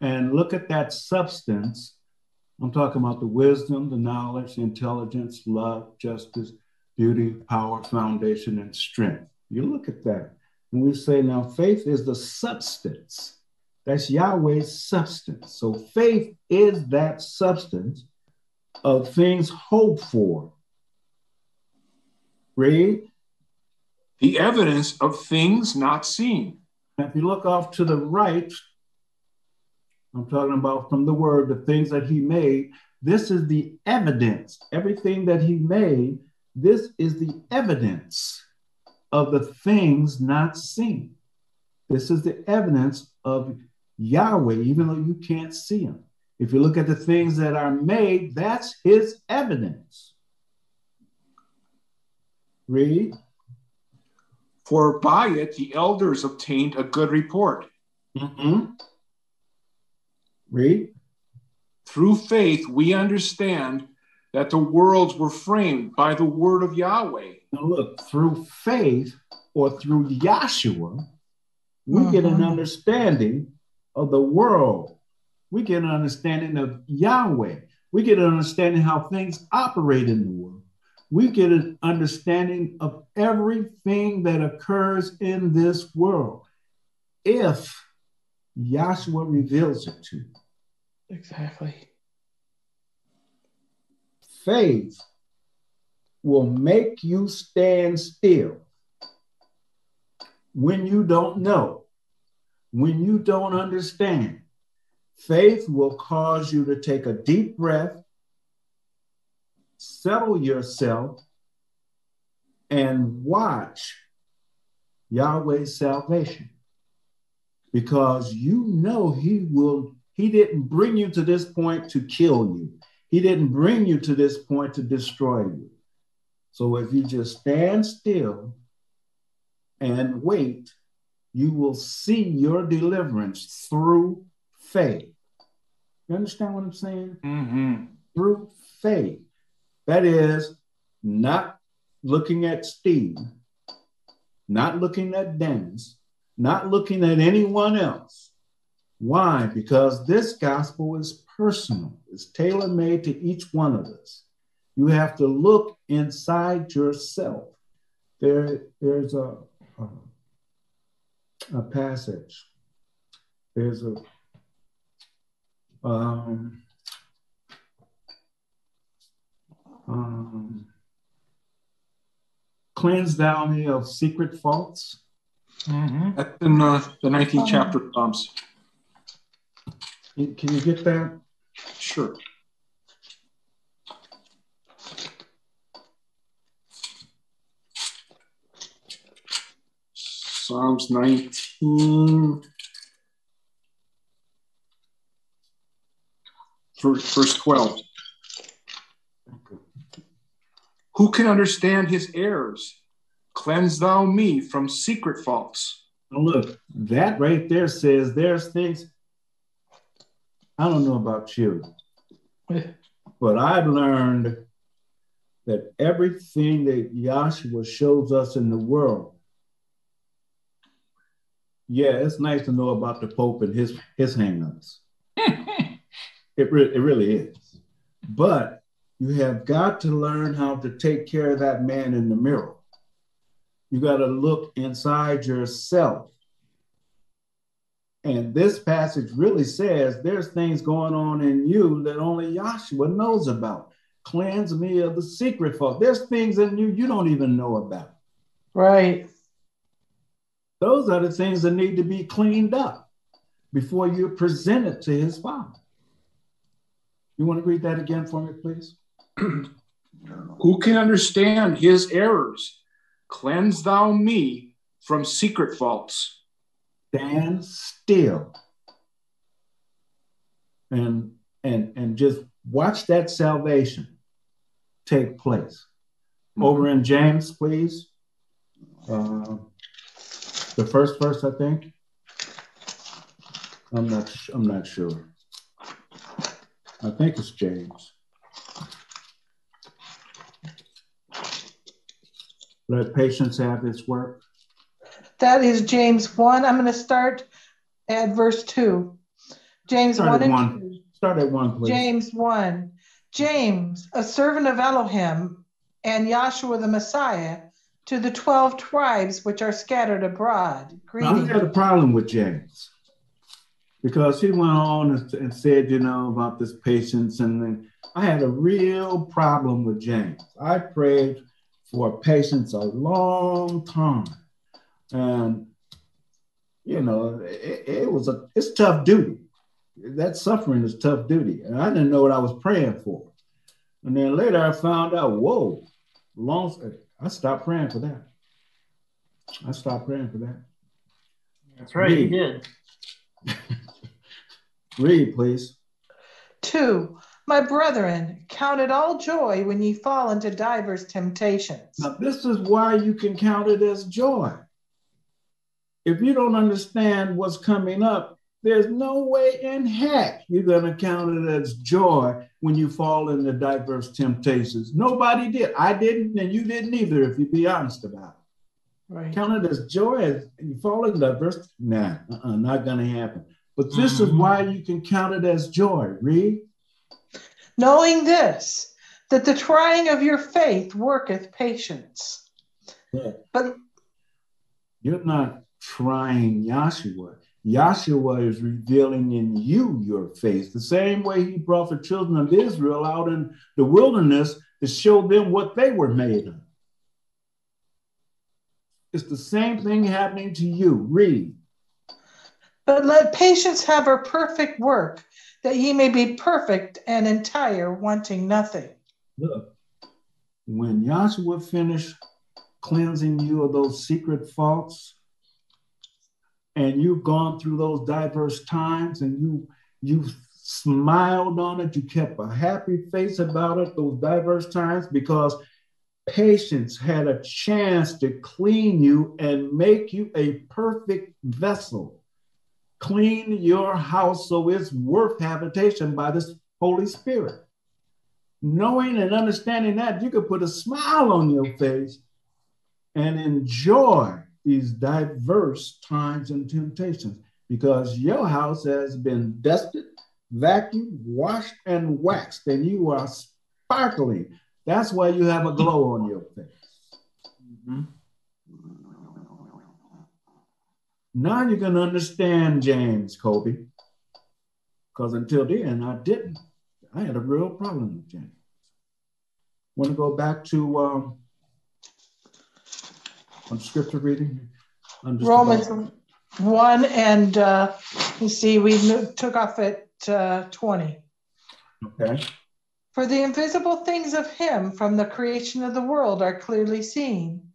and look at that substance. I'm talking about the wisdom, the knowledge, the intelligence, love, justice, beauty, power, foundation, and strength. You look at that and we say, now faith is the substance. That's Yahweh's substance. So faith is that substance of things hoped for. Read. The evidence of things not seen. If you look off to the right, I'm talking about from the word, the things that he made, This is the evidence. Everything that he made, this is the evidence of the things not seen. This is the evidence of Yahweh, even though you can't see him. If you look at the things that are made, that's his evidence. Read. For by it the elders obtained a good report. Mm-hmm. Read. Through faith, we understand that the worlds were framed by the word of Yahweh. Now look, through faith or through Yahshua, we mm-hmm. get an mm-hmm. understanding of the world. We get an understanding of Yahweh. We get an understanding how things operate in the world. We get an understanding of everything that occurs in this world if Yahshua reveals it to you. Exactly. Faith will make you stand still when you don't know, when you don't understand. Faith will cause you to take a deep breath, settle yourself, and watch Yahweh's salvation. Because you know he will he didn't bring you to this point to kill you. He didn't bring you to this point to destroy you. So if you just stand still and wait you will see your deliverance through faith. You understand what i'm saying? Mm-hmm. through faith that is not looking at steve not looking at dennis not looking at anyone else. Why? Because this gospel is personal, it's tailor made to each one of us. You have to look inside yourself. There, there's a, a, a passage. There's a um, um, cleanse thou me of secret faults Mm-hmm. That's in uh, the 19th um, chapter of Psalms. Can you get that? Sure. Psalms 19, verse 12. Who can understand his errors? Cleanse thou me from secret faults. Look, that right there says there's things. I don't know about you, but I've learned that everything that Yahshua shows us in the world, yeah, it's nice to know about the Pope and his his hangups. it, re- it really is. But you have got to learn how to take care of that man in the mirror. You got to look inside yourself. And this passage really says there's things going on in you that only Yahshua knows about. Cleanse me of the secret fault. There's things in you you don't even know about. Right. Those are the things that need to be cleaned up before you present it to his father. You want to read that again for me, please? Who can understand his errors? Cleanse thou me from secret faults. Stand still and and and just watch that salvation take place. Mm-hmm. Over in James, please. Uh, the first verse, I think. I'm not. I'm not sure. I think it's James. Let patience have its work. That is James 1. I'm going to start at verse 2. James start 1 and one. 2. Start at 1, please. James 1. James, a servant of Elohim and Yahshua the Messiah, to the 12 tribes which are scattered abroad. Greetings. I had a problem with James because he went on and, said, you know, about this patience. And then I had a real problem with James. I prayed for patience a long time. And, you know, it, it was a, it's tough duty. that suffering is tough duty. And I didn't know what I was praying for. And then later I found out, whoa, long I stopped praying for that. I stopped praying for that. That's right, Read. you did. Read, please. Two, my brethren, count it all joy when ye fall into divers temptations. Now, this is why you can count it as joy. If you don't understand what's coming up, there's no way in heck you're going to count it as joy when you fall into diverse temptations. Nobody did. I didn't, and you didn't either, if you be honest about it. Right. Count it as joy as you fall into diverse. Nah, uh-uh, not going to happen. But this mm-hmm. is why you can count it as joy. Read knowing this, that the trying of your faith worketh patience. Yeah. But you're not trying Yahshua. Yahshua is revealing in you your faith, the same way he brought the children of Israel out in the wilderness to show them what they were made of. It's the same thing happening to you. Read. But let patience have her perfect work, that ye may be perfect and entire, wanting nothing. Look, when Yahshua finished cleansing you of those secret faults, and you've gone through those diverse times and you you smiled on it, you kept a happy face about it, those diverse times, because patience had a chance to clean you and make you a perfect vessel clean your house so it's worth habitation by this Holy Spirit. Knowing and understanding that, you could put a smile on your face and enjoy these diverse times and temptations because your house has been dusted, vacuumed, washed, and waxed, and you are sparkling. That's why you have a glow on your face. Mm-hmm. Now you can understand James, Kobe. Because until then, I didn't. I had a real problem with James. Want to go back to um, on scripture reading? Romans about... 1 and uh, you see, we took off at uh, 20. Okay. For the invisible things of him from the creation of the world are clearly seen,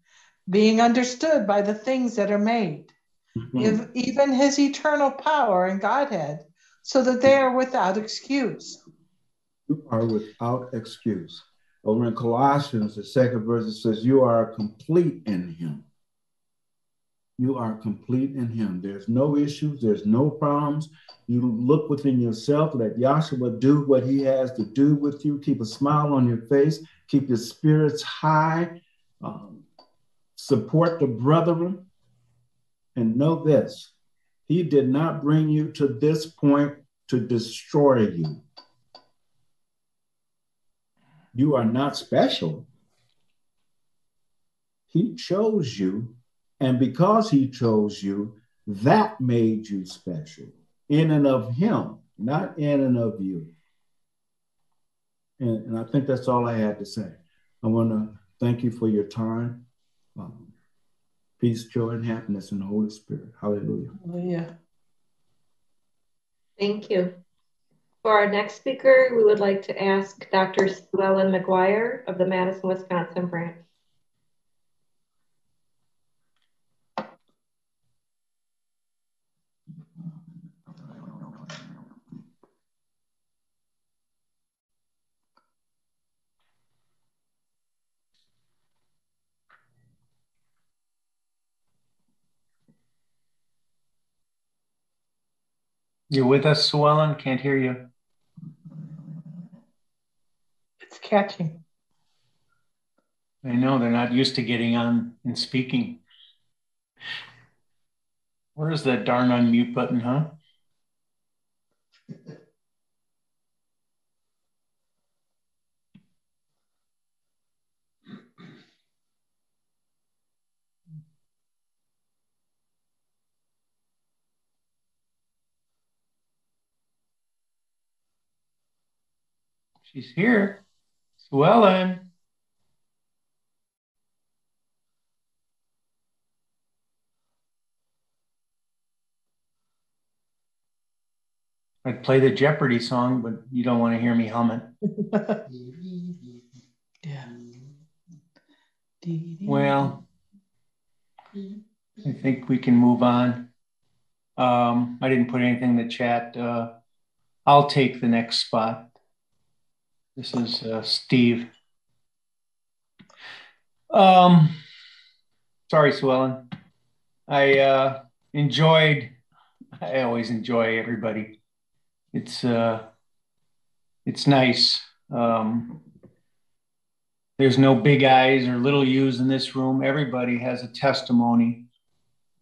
being understood by the things that are made mm-hmm. even his eternal power and Godhead, so that they are without excuse. You are without excuse. Over in Colossians, the second verse, it says, You are complete in him. You are complete in him. There's no issues, there's no problems. You look within yourself, let Yahshua do what he has to do with you. Keep a smile on your face, keep your spirits high, um, support the brethren, and know this He did not bring you to this point to destroy you. You are not special. He chose you, and because He chose you, that made you special in and of Him, not in and of you. And, and I think that's all I had to say. I want to thank you for your time. Um, peace, joy, and happiness in the Holy Spirit. Hallelujah. Hallelujah. Thank you. For our next speaker, we would like to ask Dr. Sue Ellen McGuire of the Madison, Wisconsin branch. You with us, Suellen? Can't hear you. It's catching. I know they're not used to getting on and speaking. Where's that darn unmute button, huh? She's here. Suellen. I'd play the Jeopardy song, but you don't want to hear me hum it. yeah. Well, I think we can move on. Um, I didn't put anything in the chat. Uh, I'll take the next spot. This is uh, Steve. Um, sorry, Sue Ellen. I uh, enjoyed. I always enjoy everybody. It's uh, it's nice. Um, there's no big eyes or little U's in this room. Everybody has a testimony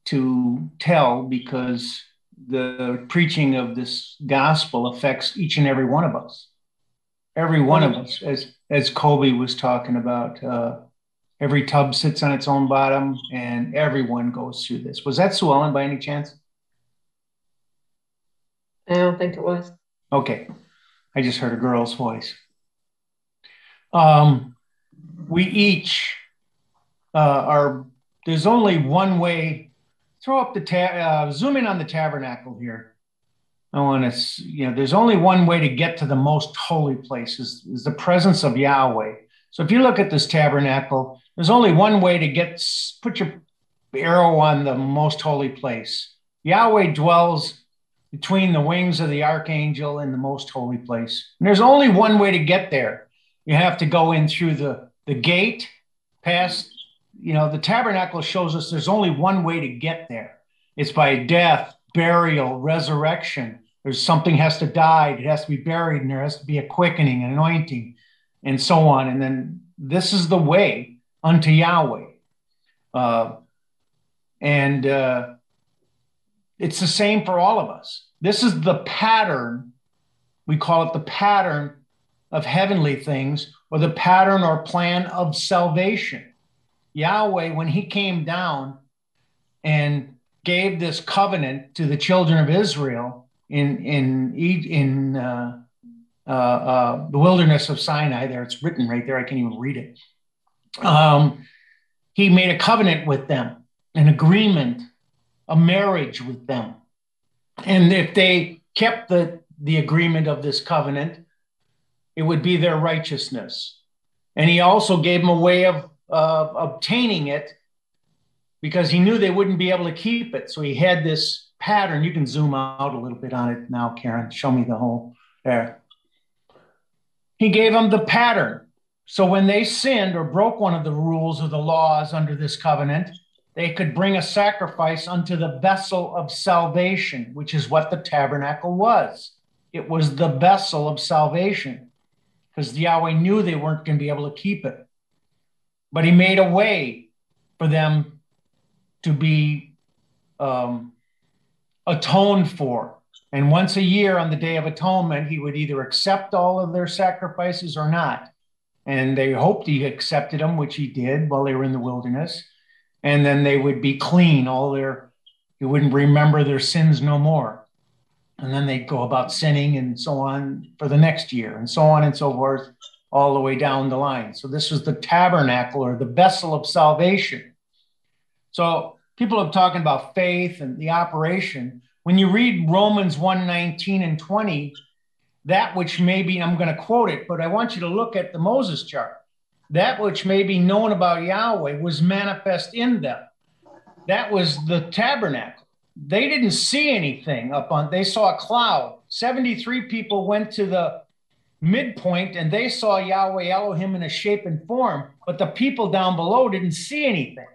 to tell because the preaching of this gospel affects each and every one of us. Every one of us, as as Kobe was talking about, uh, every tub sits on its own bottom, and everyone goes through this. Was that Sue Ellen by any chance? I don't think it was. Okay, I just heard a girl's voice. Um, we each uh, are. There's only one way. Throw up the tab. Uh, zoom in on the tabernacle here. I want to, you know, there's only one way to get to the most holy place is, is the presence of Yahweh. So if you look at this tabernacle, there's only one way to get, put your arrow on the most holy place. Yahweh dwells between the wings of the archangel and the most holy place. And there's only one way to get there. You have to go in through the, the gate, past, you know, the tabernacle shows us there's only one way to get there. It's by death, burial, resurrection. There's something has to die, it has to be buried, and there has to be a quickening, an anointing, and so on. And then this is the way unto Yahweh. Uh, and uh, it's the same for all of us. This is the pattern. We call it the pattern of heavenly things or the pattern or plan of salvation. Yahweh, when he came down and gave this covenant to the children of Israel in in in uh, uh, uh, the wilderness of Sinai. There, it's written right there. I can't even read it. Um, he made a covenant with them, an agreement, a marriage with them, and if they kept the the agreement of this covenant, it would be their righteousness. And he also gave them a way of obtaining it because he knew they wouldn't be able to keep it. So he had this pattern. You can zoom out a little bit on it now, Karen. Show me the whole there. He gave them the pattern. So when they sinned or broke one of the rules or the laws under this covenant, they could bring a sacrifice unto the vessel of salvation, which is what the tabernacle was. It was the vessel of salvation because Yahweh knew they weren't going to be able to keep it. But he made a way for them to be um, atoned for. And once a year on the Day of Atonement, he would either accept all of their sacrifices or not. And they hoped he accepted them, which he did while they were in the wilderness. And then they would be clean, all their, he wouldn't remember their sins no more. And then they'd go about sinning and so on for the next year, and so on and so forth, all the way down the line. So this was the tabernacle or the vessel of salvation. So people are talking about faith and the operation. When you read Romans 1 19 and 20, that which may be, I'm going to quote it, but I want you to look at the Moses chart. That which may be known about Yahweh was manifest in them. That was the tabernacle. They didn't see anything up on, they saw a cloud. 73 people went to the midpoint and they saw Yahweh Elohim in a shape and form, but the people down below didn't see anything.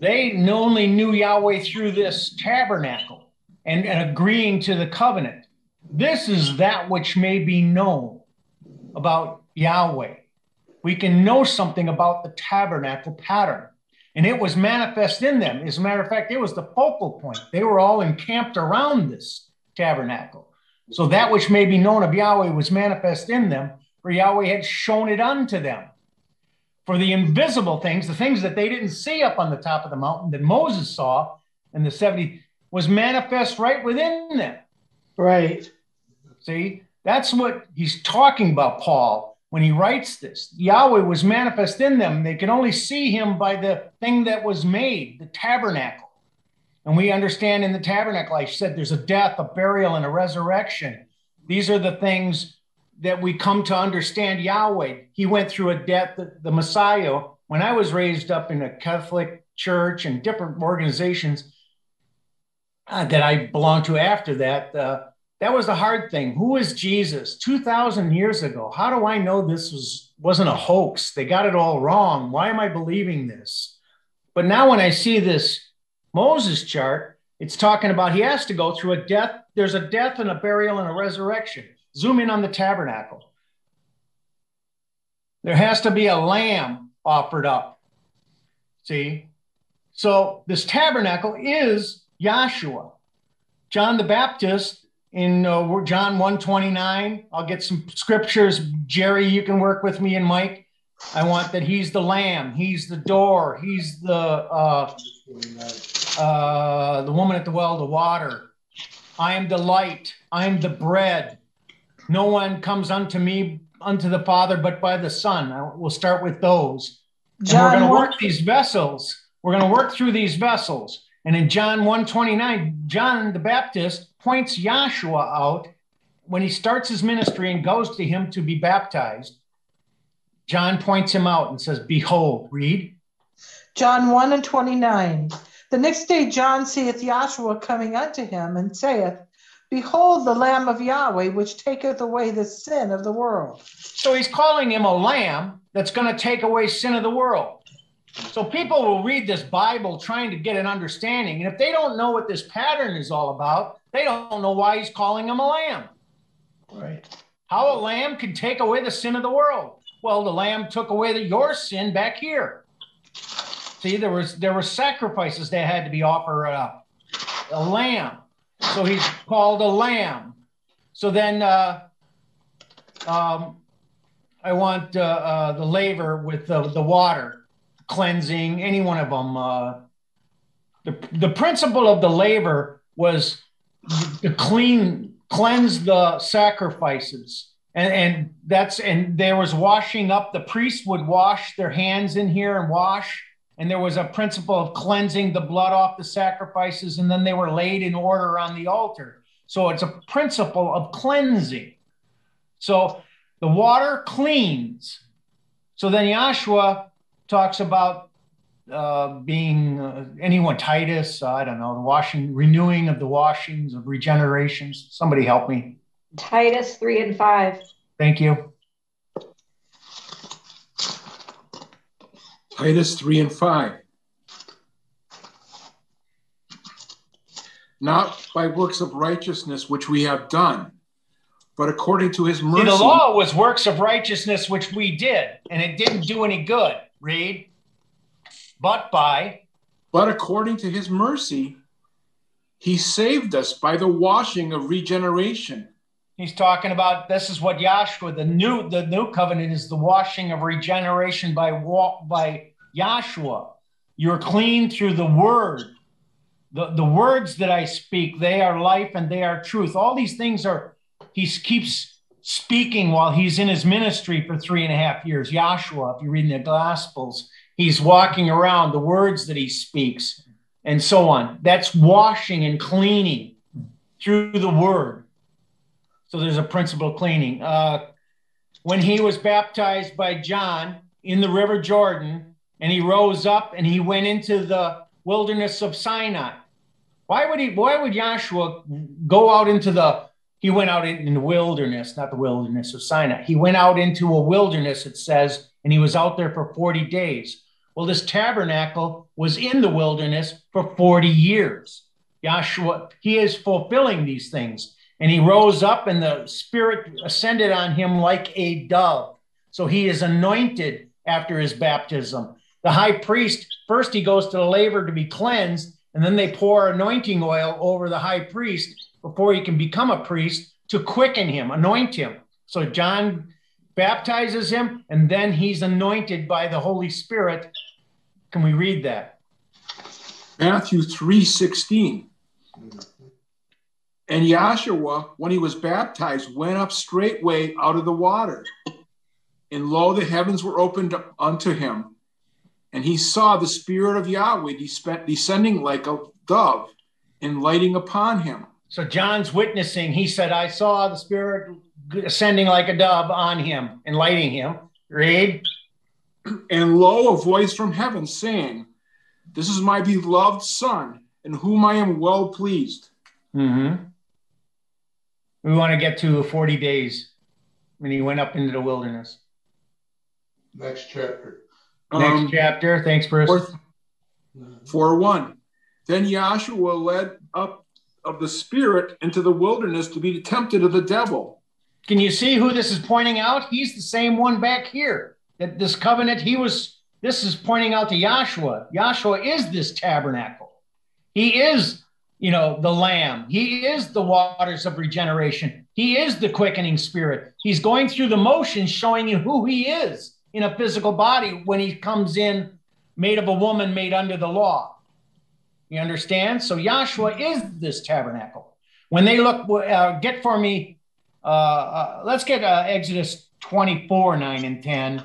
They only knew Yahweh through this tabernacle and, and agreeing to the covenant. This is that which may be known about Yahweh. We can know something about the tabernacle pattern. And it was manifest in them. As a matter of fact, it was the focal point. They were all encamped around this tabernacle. So that which may be known of Yahweh was manifest in them, for Yahweh had shown it unto them for the invisible things, the things that they didn't see up on the top of the mountain that Moses saw in the 70, was manifest right within them. Right. See, that's what he's talking about, Paul, when he writes this. Yahweh was manifest in them. They could only see him by the thing that was made, the tabernacle. And we understand in the tabernacle, I said there's a death, a burial, and a resurrection. These are the things that we come to understand Yahweh. He went through a death, the, the Messiah. When I was raised up in a Catholic church and different organizations uh, that I belonged to after that, uh, that was the hard thing. Who is Jesus? 2,000 years ago. How do I know this was, wasn't a hoax? They got it all wrong. Why am I believing this? But now when I see this Moses chart, it's talking about he has to go through a death. There's a death and a burial and a resurrection. Zoom in on the tabernacle. There has to be a lamb offered up. See? So this tabernacle is Yahshua. John the Baptist in uh, John 129. I'll get some scriptures. Jerry, you can work with me and Mike. I want that he's the lamb, he's the door, he's the uh, uh, the woman at the well, the water. I am the light, I am the bread. No one comes unto me, unto the Father, but by the Son. We'll start with those. John, we're going to work these vessels. We're going to work through these vessels. And in John 129, John the Baptist points Yahshua out when he starts his ministry and goes to him to be baptized. John points him out and says, Behold, read. John 1 and 29. The next day John seeth Yahshua coming unto him and saith, Behold the Lamb of Yahweh, which taketh away the sin of the world. So he's calling him a lamb that's going to take away sin of the world. So people will read this Bible trying to get an understanding. And if they don't know what this pattern is all about, they don't know why he's calling him a lamb. Right. How a lamb can take away the sin of the world. Well, the lamb took away the, your sin back here. See, there was there were sacrifices that had to be offered up. A lamb. So he's called a lamb. So then uh, um, I want uh, uh, the laver with the, the water, cleansing, any one of them. Uh, the, the principle of the laver was to clean, cleanse the sacrifices. And, and that's, and there was washing up. The priest would wash their hands in here and wash and there was a principle of cleansing the blood off the sacrifices, and then they were laid in order on the altar. So it's a principle of cleansing. So the water cleans. So then Yahshua talks about uh, being uh, anyone, Titus, uh, I don't know, the washing, renewing of the washings of regenerations. Somebody help me. Titus 3 and 5. Thank you. Titus 3 and 5. Not by works of righteousness which we have done, but according to his mercy. See, the law was works of righteousness which we did, and it didn't do any good. Read. But by. But according to his mercy, he saved us by the washing of regeneration He's talking about this is what Yahshua, the new the new covenant is the washing of regeneration by walk by Yahshua. You're clean through the word. The, the words that I speak, they are life and they are truth. All these things are, he keeps speaking while he's in his ministry for three and a half years. Yahshua, if you're reading the Gospels, he's walking around the words that he speaks and so on. That's washing and cleaning through the word. So there's a principle cleaning. Uh, when he was baptized by John in the River Jordan, and he rose up and he went into the wilderness of Sinai. Why would he? Why would Yahshua go out into the? He went out in, the wilderness, not the wilderness of Sinai. He went out into a wilderness. It says, and he was out there for forty days. Well, this tabernacle was in the wilderness for forty years. Yahshua, he is fulfilling these things. And he rose up, and the Spirit ascended on him like a dove. So he is anointed after his baptism. The high priest, first he goes to the laver to be cleansed, and then they pour anointing oil over the high priest before he can become a priest to quicken him, anoint him. So John baptizes him, and then he's anointed by the Holy Spirit. Can we read that? Matthew 3 16. And Yahshua, when he was baptized, went up straightway out of the water. And lo, the heavens were opened unto him. And he saw the Spirit of Yahweh descending like a dove and lighting upon him. So John's witnessing. He said, I saw the Spirit ascending like a dove on him and lighting him. Read. And lo, a voice from heaven saying, This is my beloved Son, in whom I am well pleased. Mm-hmm. We want to get to 40 days when he went up into the wilderness. Next chapter. Next Um, chapter. Thanks, Bruce. Fourth, four one. Then Yahshua led up of the Spirit into the wilderness to be tempted of the devil. Can you see who this is pointing out? He's the same one back here. That this covenant, he was, this is pointing out to Yahshua. Yahshua is this tabernacle. He is, you know, the lamb. He is the waters of regeneration. He is the quickening spirit. He's going through the motions showing you who he is in a physical body when he comes in made of a woman made under the law. You understand? So Yahshua is this tabernacle. When they look, uh, get for me, uh, uh, let's get uh, Exodus 24, 9 and 10.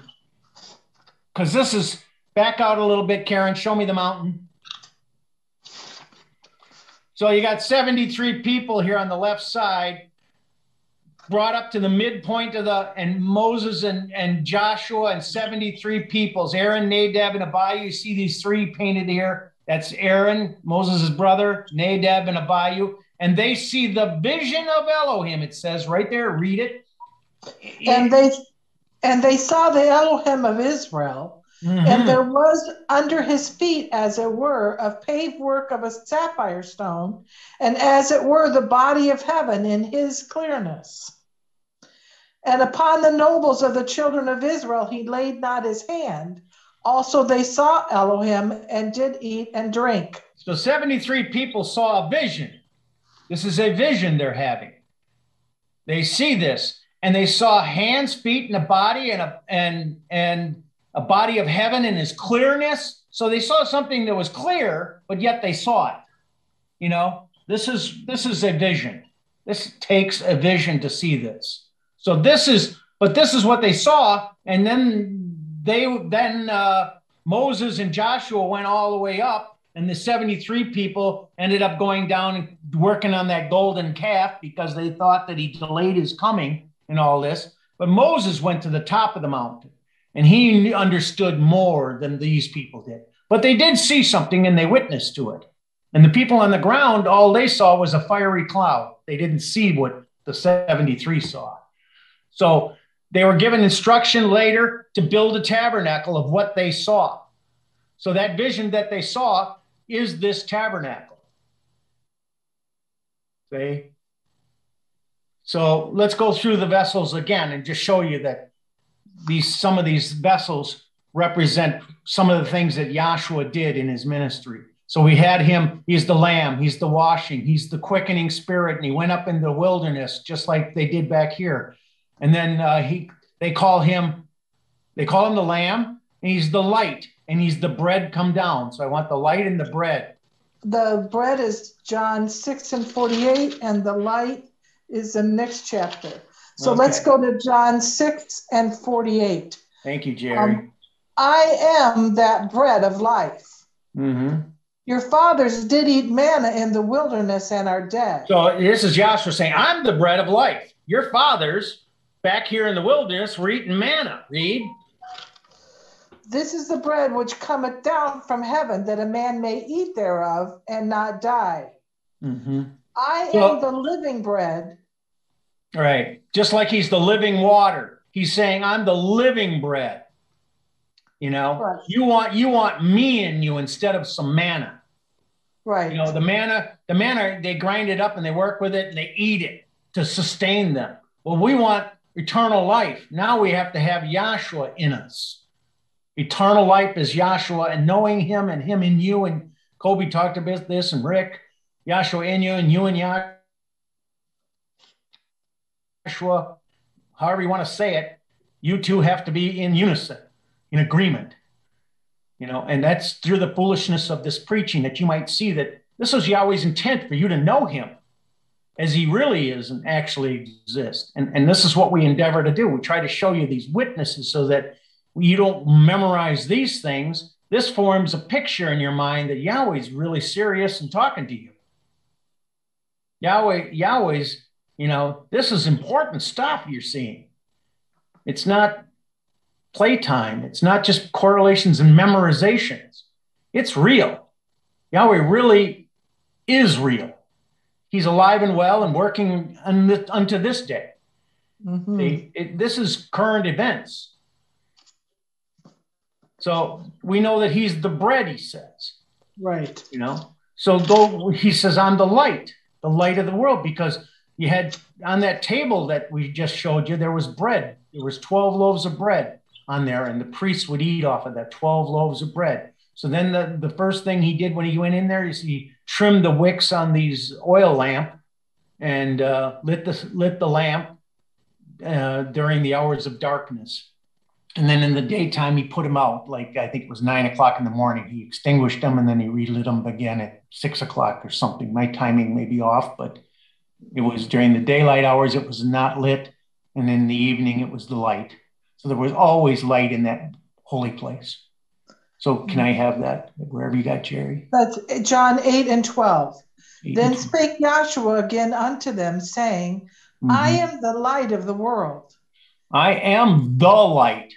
Because this is, back out a little bit, Karen, show me the mountain. So you got 73 people here on the left side, brought up to the midpoint of the, and Moses and, and Joshua and 73 peoples, Aaron, Nadab, and Abihu. You see these three painted here. That's Aaron, Moses' brother, Nadab, and Abihu. And they see the vision of Elohim. It says right there, read it. And they and they saw the Elohim of Israel, Mhm. and there was under his feet, as it were, a paved work of a sapphire stone, and as it were the body of heaven in his clearness. And upon the nobles of the children of Israel he laid not his hand. Also they saw Elohim and did eat and drink. So 73 people saw a vision. This is a vision they're having. They see this and they saw hands, feet, and a body and a and and a body of heaven in his clearness. So they saw something that was clear, but yet they saw it. You know, this is this is a vision. This takes a vision to see this. So this is, but this is what they saw, and then they then uh, Moses and Joshua went all the way up, and the 73 people ended up going down and working on that golden calf because they thought that he delayed his coming and all this. But Moses went to the top of the mountain, and he understood more than these people did. But they did see something, and they witnessed to it. And the people on the ground, all they saw was a fiery cloud. They didn't see what the 73 saw. So they were given instruction later to build a tabernacle of what they saw. So that vision that they saw is this tabernacle. See? So let's go through the vessels again and just show you that these some of these vessels represent some of the things that Yahshua did in his ministry. So we had him, he's the lamb, he's the washing, he's the quickening spirit, and he went up in the wilderness just like they did back here. And then uh, he they call him they call him the lamb, and he's the light, and he's the bread come down. So I want the light and the bread. The bread is John 6 and 48, and the light is the next chapter. So Okay. let's go to John 6 and 48. Thank you, Jerry. Um, I am that bread of life. mm-hmm. Your fathers did eat manna in the wilderness and are dead. So this is Yahshua saying, I'm the bread of life. Your fathers back here in the wilderness were eating manna. Read. This is the bread which cometh down from heaven, that a man may eat thereof and not die. Mm-hmm. I Well- am the living bread. Right. Just like he's the living water. He's saying, I'm the living bread. You know, Right. you want you want me in you instead of some manna. Right. You know, the manna, the manna, they grind it up and they work with it and they eat it to sustain them. Well, we want eternal life. Now we have to have Yahshua in us. Eternal life is Yahshua and knowing him and him in you. And Kobe talked about this and Rick, Yahshua in you and you and Yahshua, however you want to say it, you two have to be in unison, in agreement. You know and that's through the foolishness of this preaching that you might see that this is yahweh's intent for you to know him as he really is and actually exists. And, and this is what we endeavor to do. We try to show you these witnesses so that you don't memorize these things. This forms a picture in your mind that yahweh's really serious and talking to you. Yahweh, Yahweh's, you know, this is important stuff you're seeing. It's not playtime. It's not just correlations and memorizations. It's real. Yahweh really is real. He's alive and well and working unto this day. Mm-hmm. it, this is current events. So we know that he's the bread, he says. Right. You know, so though he says, I'm the light, the light of the world, because you had on that table that we just showed you, there was bread. There was 12 loaves of bread on there, and the priests would eat off of that 12 loaves of bread. So then the, the first thing he did when he went in there is he trimmed the wicks on these oil lamp and uh, lit the lit the lamp uh, during the hours of darkness. And then in the daytime, he put them out. Like I think it was nine o'clock in the morning. He extinguished them and then he relit them again at six o'clock or something. My timing may be off, but it was during the daylight hours. It was not lit, and in the evening, it was the light. So there was always light in that holy place. So can I have that wherever you got Jerry? That's John 8 and 12. Eight then and 12. spake Yahshua again unto them, saying, mm-hmm. I am the light of the world. I am the light.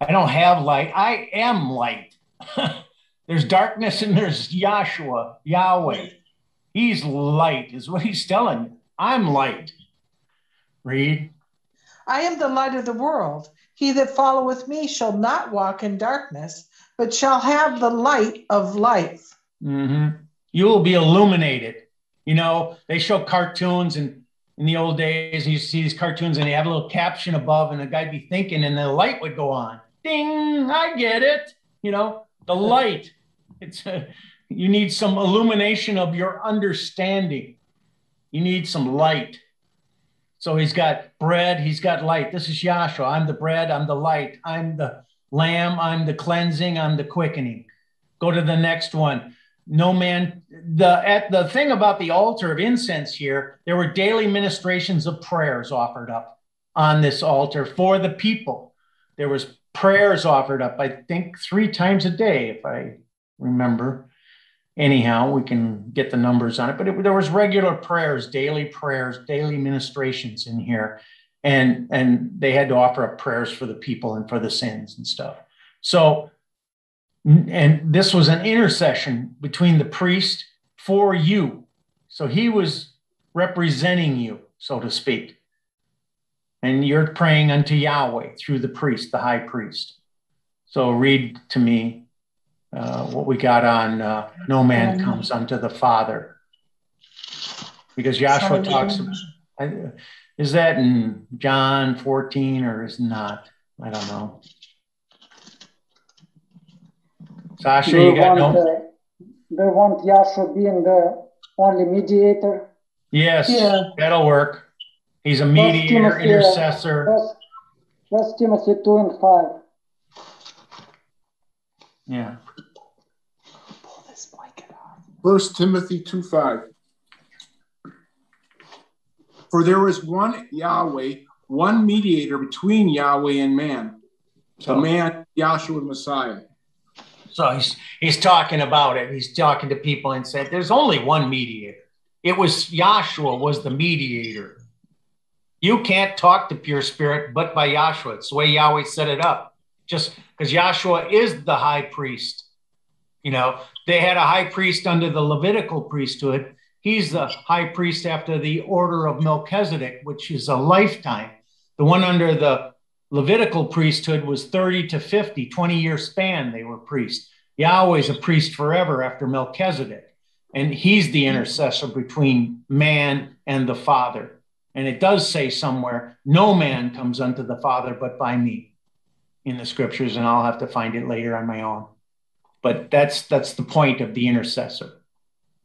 I don't have light. I am light. there's darkness and there's Yahshua, Yahweh. He's light, is what he's telling you. I'm light. Read. I am the light of the world. He that followeth me shall not walk in darkness, but shall have the light of life. Mm-hmm. You will be illuminated. You know, they show cartoons and in the old days, you see these cartoons and they have a little caption above, and the guy'd be thinking, and the light would go on. Ding! I get it. You know, the light. It's a, you need some illumination of your understanding. You need some light. So he's got bread, he's got light. This is Yahshua. I'm the bread, I'm the light, I'm the Lamb, I'm the cleansing, I'm the quickening. Go to the next one. No man, the at the thing about the altar of incense here, there were daily ministrations of prayers offered up on this altar for the people. There was prayers offered up, I think three times a day, if I remember. Anyhow, we can get the numbers on it, but it, there was regular prayers, daily prayers, daily ministrations in here. And and they had to offer up prayers for the people and for the sins and stuff. So and this was an intercession between the priest for you. So he was representing you so to speak. And you're praying unto yahweh through the priest the high priest. So read to me uh, what we got on uh, no man comes unto the father because Joshua talks about, is that in John 14 or is not? I don't know. Sasha, they you got want, no? They want Yahshua being the only mediator. Yes, yeah. that'll work. He's a mediator, Timothy, uh, intercessor. First, First Timothy 2 and 5. Yeah. First Timothy 2 5. For there is one Yahweh, one mediator between Yahweh and man, the man, Yahshua Messiah. So he's he's talking about it. He's talking to people and said, "There's only one mediator. It was Yahshua was the mediator. You can't talk to pure spirit but by Yahshua. It's the way Yahweh set it up. Just because Yahshua is the high priest. You know, they had a high priest under the Levitical priesthood, He's the high priest after the order of Melchizedek, which is a lifetime. The one under the Levitical priesthood was 30 to 50, 20 year span, they were priests. Yahweh's a priest forever after Melchizedek. And he's the intercessor between man and the Father. And it does say somewhere, no man comes unto the Father but by me in the scriptures, and I'll have to find it later on my own. But that's that's the point of the intercessor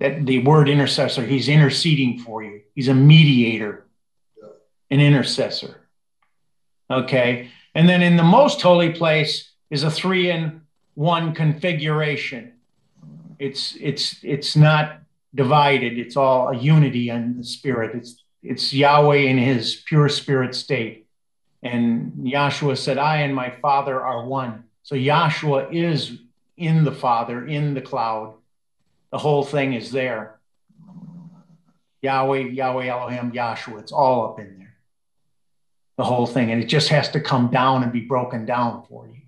that the word intercessor, he's interceding for you. He's a mediator, an intercessor. Okay. And then in the most holy place is a three in one configuration. It's it's it's not divided. It's all a unity in the spirit. It's it's Yahweh in his pure spirit state. And Yahshua said, I and my Father are one. So Yahshua is in the Father, in the cloud the whole thing is there. Yahweh, Yahweh Elohim, Yahshua. It's all up in there. The whole thing. And it just has to come down and be broken down for you.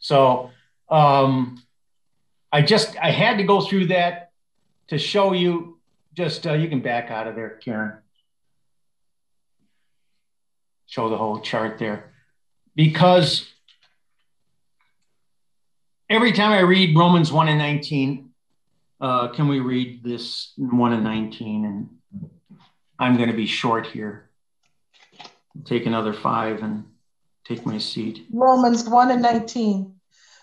So um, I just, I had to go through that to show you just, uh, you can back out of there, Karen. Show the whole chart there. Because every time I read Romans 1 and 19, uh, can we read this 1 and 19? And I'm going to be short here. Take another five and take my seat. Romans 1 and 19.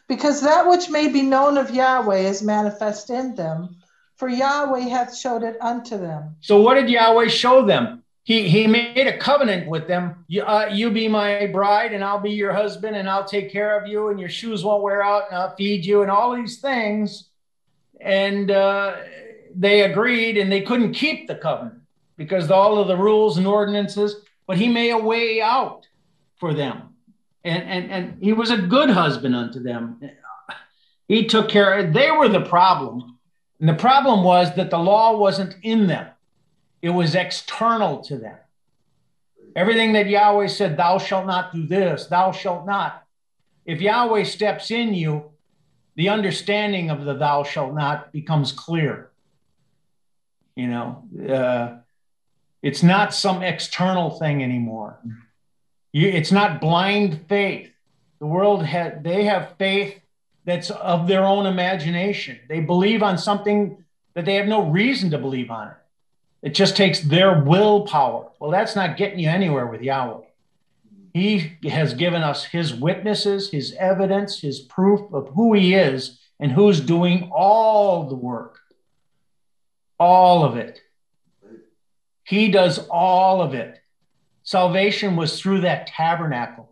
Because that which may be known of Yahweh is manifest in them, for Yahweh hath showed it unto them. So, what did Yahweh show them? He, he made a covenant with them. You, uh, you be my bride, and I'll be your husband, and I'll take care of you, and your shoes won't wear out, and I'll feed you, and all these things. And uh, they agreed, and they couldn't keep the covenant because all of the rules and ordinances, but he made a way out for them. And, and, and he was a good husband unto them. He took care, Of, they were the problem. And the problem was that the law wasn't in them it was external to them. Everything that Yahweh said, thou shalt not do this, thou shalt not. If Yahweh steps in you, the understanding of the thou shalt not becomes clear. You know, uh, it's not some external thing anymore. You, it's not blind faith. The world had they have faith that's of their own imagination. They believe on something that they have no reason to believe on it. It just takes their willpower. Well, that's not getting you anywhere with Yahweh. He has given us his witnesses, his evidence, his proof of who he is and who's doing all the work. All of it. He does all of it. Salvation was through that tabernacle.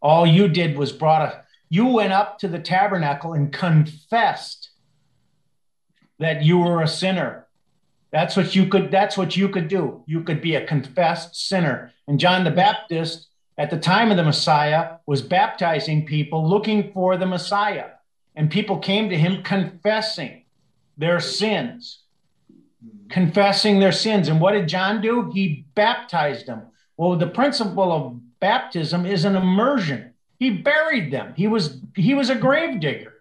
All you did was brought a, you went up to the tabernacle and confessed that you were a sinner that's what you could that's what you could do. You could be a confessed sinner. And John the Baptist at the time of the Messiah was baptizing people looking for the Messiah. And people came to him confessing their sins. Confessing their sins. And what did John do? He baptized them. Well, the principle of baptism is an immersion. He buried them. He was he was a grave digger.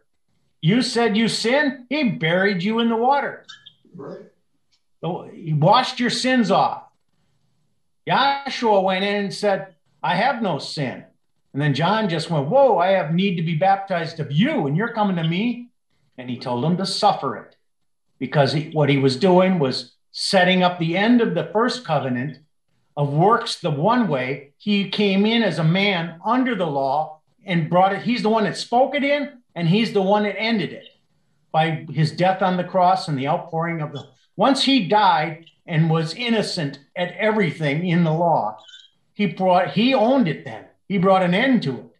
You said you sin, he buried you in the water. Right. He washed your sins off. Yahshua went in and said, I have no sin. And then John just went, Whoa, I have need to be baptized of you, and you're coming to me. And he told him to suffer it because he, what he was doing was setting up the end of the first covenant of works the one way. He came in as a man under the law and brought it. He's the one that spoke it in, and he's the one that ended it by his death on the cross and the outpouring of the once he died and was innocent at everything in the law, he brought he owned it then. He brought an end to it.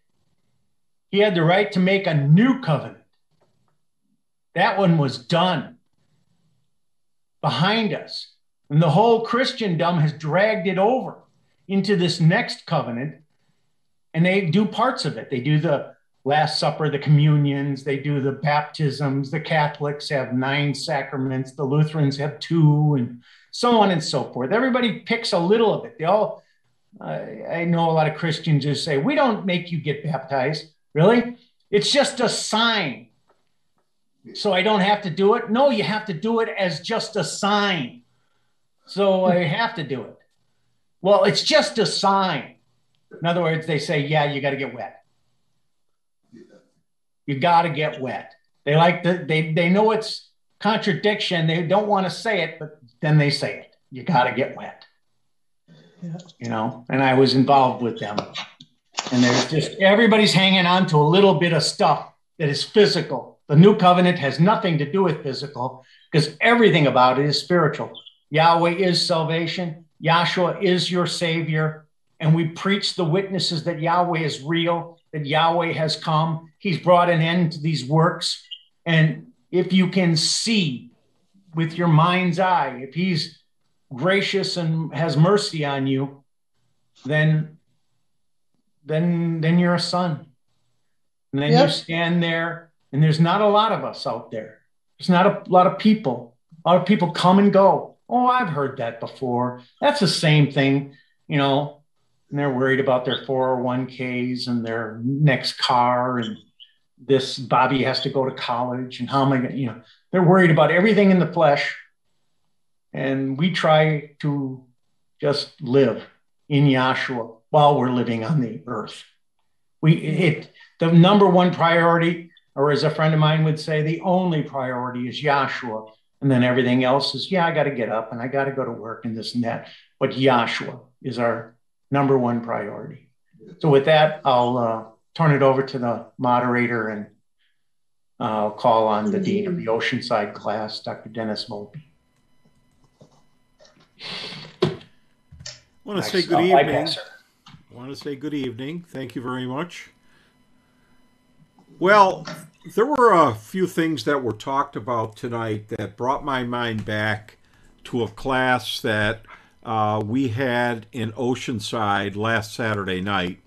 He had the right to make a new covenant. That one was done behind us. And the whole Christendom has dragged it over into this next covenant. And they do parts of it. They do the Last Supper, the communions, they do the baptisms. The Catholics have nine sacraments, the Lutherans have two, and so on and so forth. Everybody picks a little of it. They all, uh, I know a lot of Christians just say, We don't make you get baptized. Really? It's just a sign. So I don't have to do it? No, you have to do it as just a sign. So I have to do it. Well, it's just a sign. In other words, they say, Yeah, you got to get wet. You got to get wet. They like the they they know it's contradiction. They don't want to say it, but then they say it. You got to get wet. Yeah. You know, and I was involved with them. And there's just everybody's hanging on to a little bit of stuff that is physical. The new covenant has nothing to do with physical because everything about it is spiritual. Yahweh is salvation. Yahshua is your savior. And we preach the witnesses that Yahweh is real that Yahweh has come. He's brought an end to these works. And if you can see with your mind's eye, if he's gracious and has mercy on you, then then then you're a son. And then yep. you stand there, and there's not a lot of us out there. There's not a lot of people. A lot of people come and go. Oh, I've heard that before. That's the same thing, you know. And they're worried about their 401ks and their next car and this Bobby has to go to college and how am I going to, you know, they're worried about everything in the flesh. And we try to just live in Yahshua while we're living on the earth. We it the number one priority, or as a friend of mine would say, the only priority is Yahshua. And then everything else is, yeah, I got to get up and I got to go to work and this and that. But Yahshua is our number one priority. So with that, I'll uh, turn it over to the moderator and I'll call on the dean of the Oceanside class, Dr. Dennis Mulvey. I want to say good evening. I want to say good evening. Thank you very much. Well, there were a few things that were talked about tonight that brought my mind back to a class that uh, we had in Oceanside last Saturday night.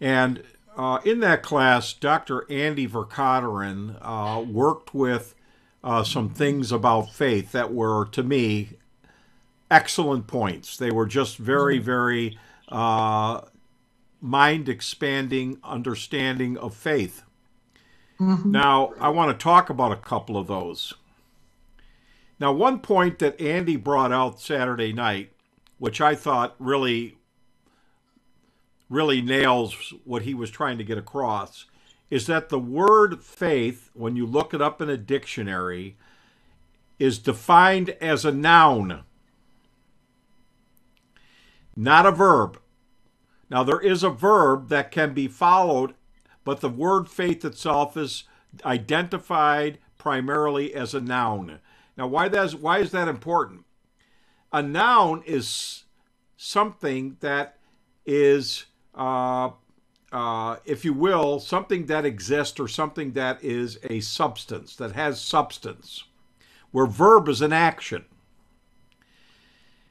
And uh, in that class, Dr. Andy Verkaderen uh, worked with uh, some things about faith that were, to me, excellent points. They were just very, very uh, mind expanding understanding of faith. Mm-hmm. Now, I want to talk about a couple of those. Now, one point that Andy brought out Saturday night, which I thought really, really nails what he was trying to get across, is that the word faith, when you look it up in a dictionary, is defined as a noun, not a verb. Now, there is a verb that can be followed, but the word faith itself is identified primarily as a noun. Now, why, that's, why is that important? A noun is something that is, uh, uh, if you will, something that exists or something that is a substance, that has substance, where verb is an action.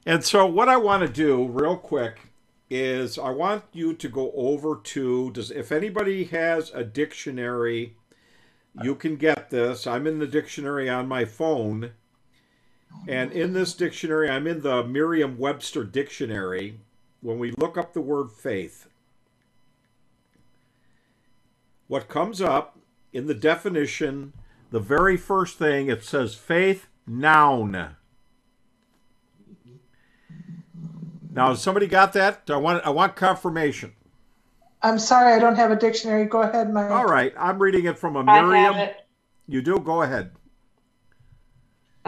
And so, what I want to do real quick is I want you to go over to does if anybody has a dictionary, you can get this. I'm in the dictionary on my phone. And in this dictionary, I'm in the Merriam-Webster dictionary. When we look up the word faith, what comes up in the definition, the very first thing, it says faith, noun. Now, somebody got that? I want I want confirmation. I'm sorry, I don't have a dictionary. Go ahead, Mike. All right, I'm reading it from a Merriam. You do? Go ahead.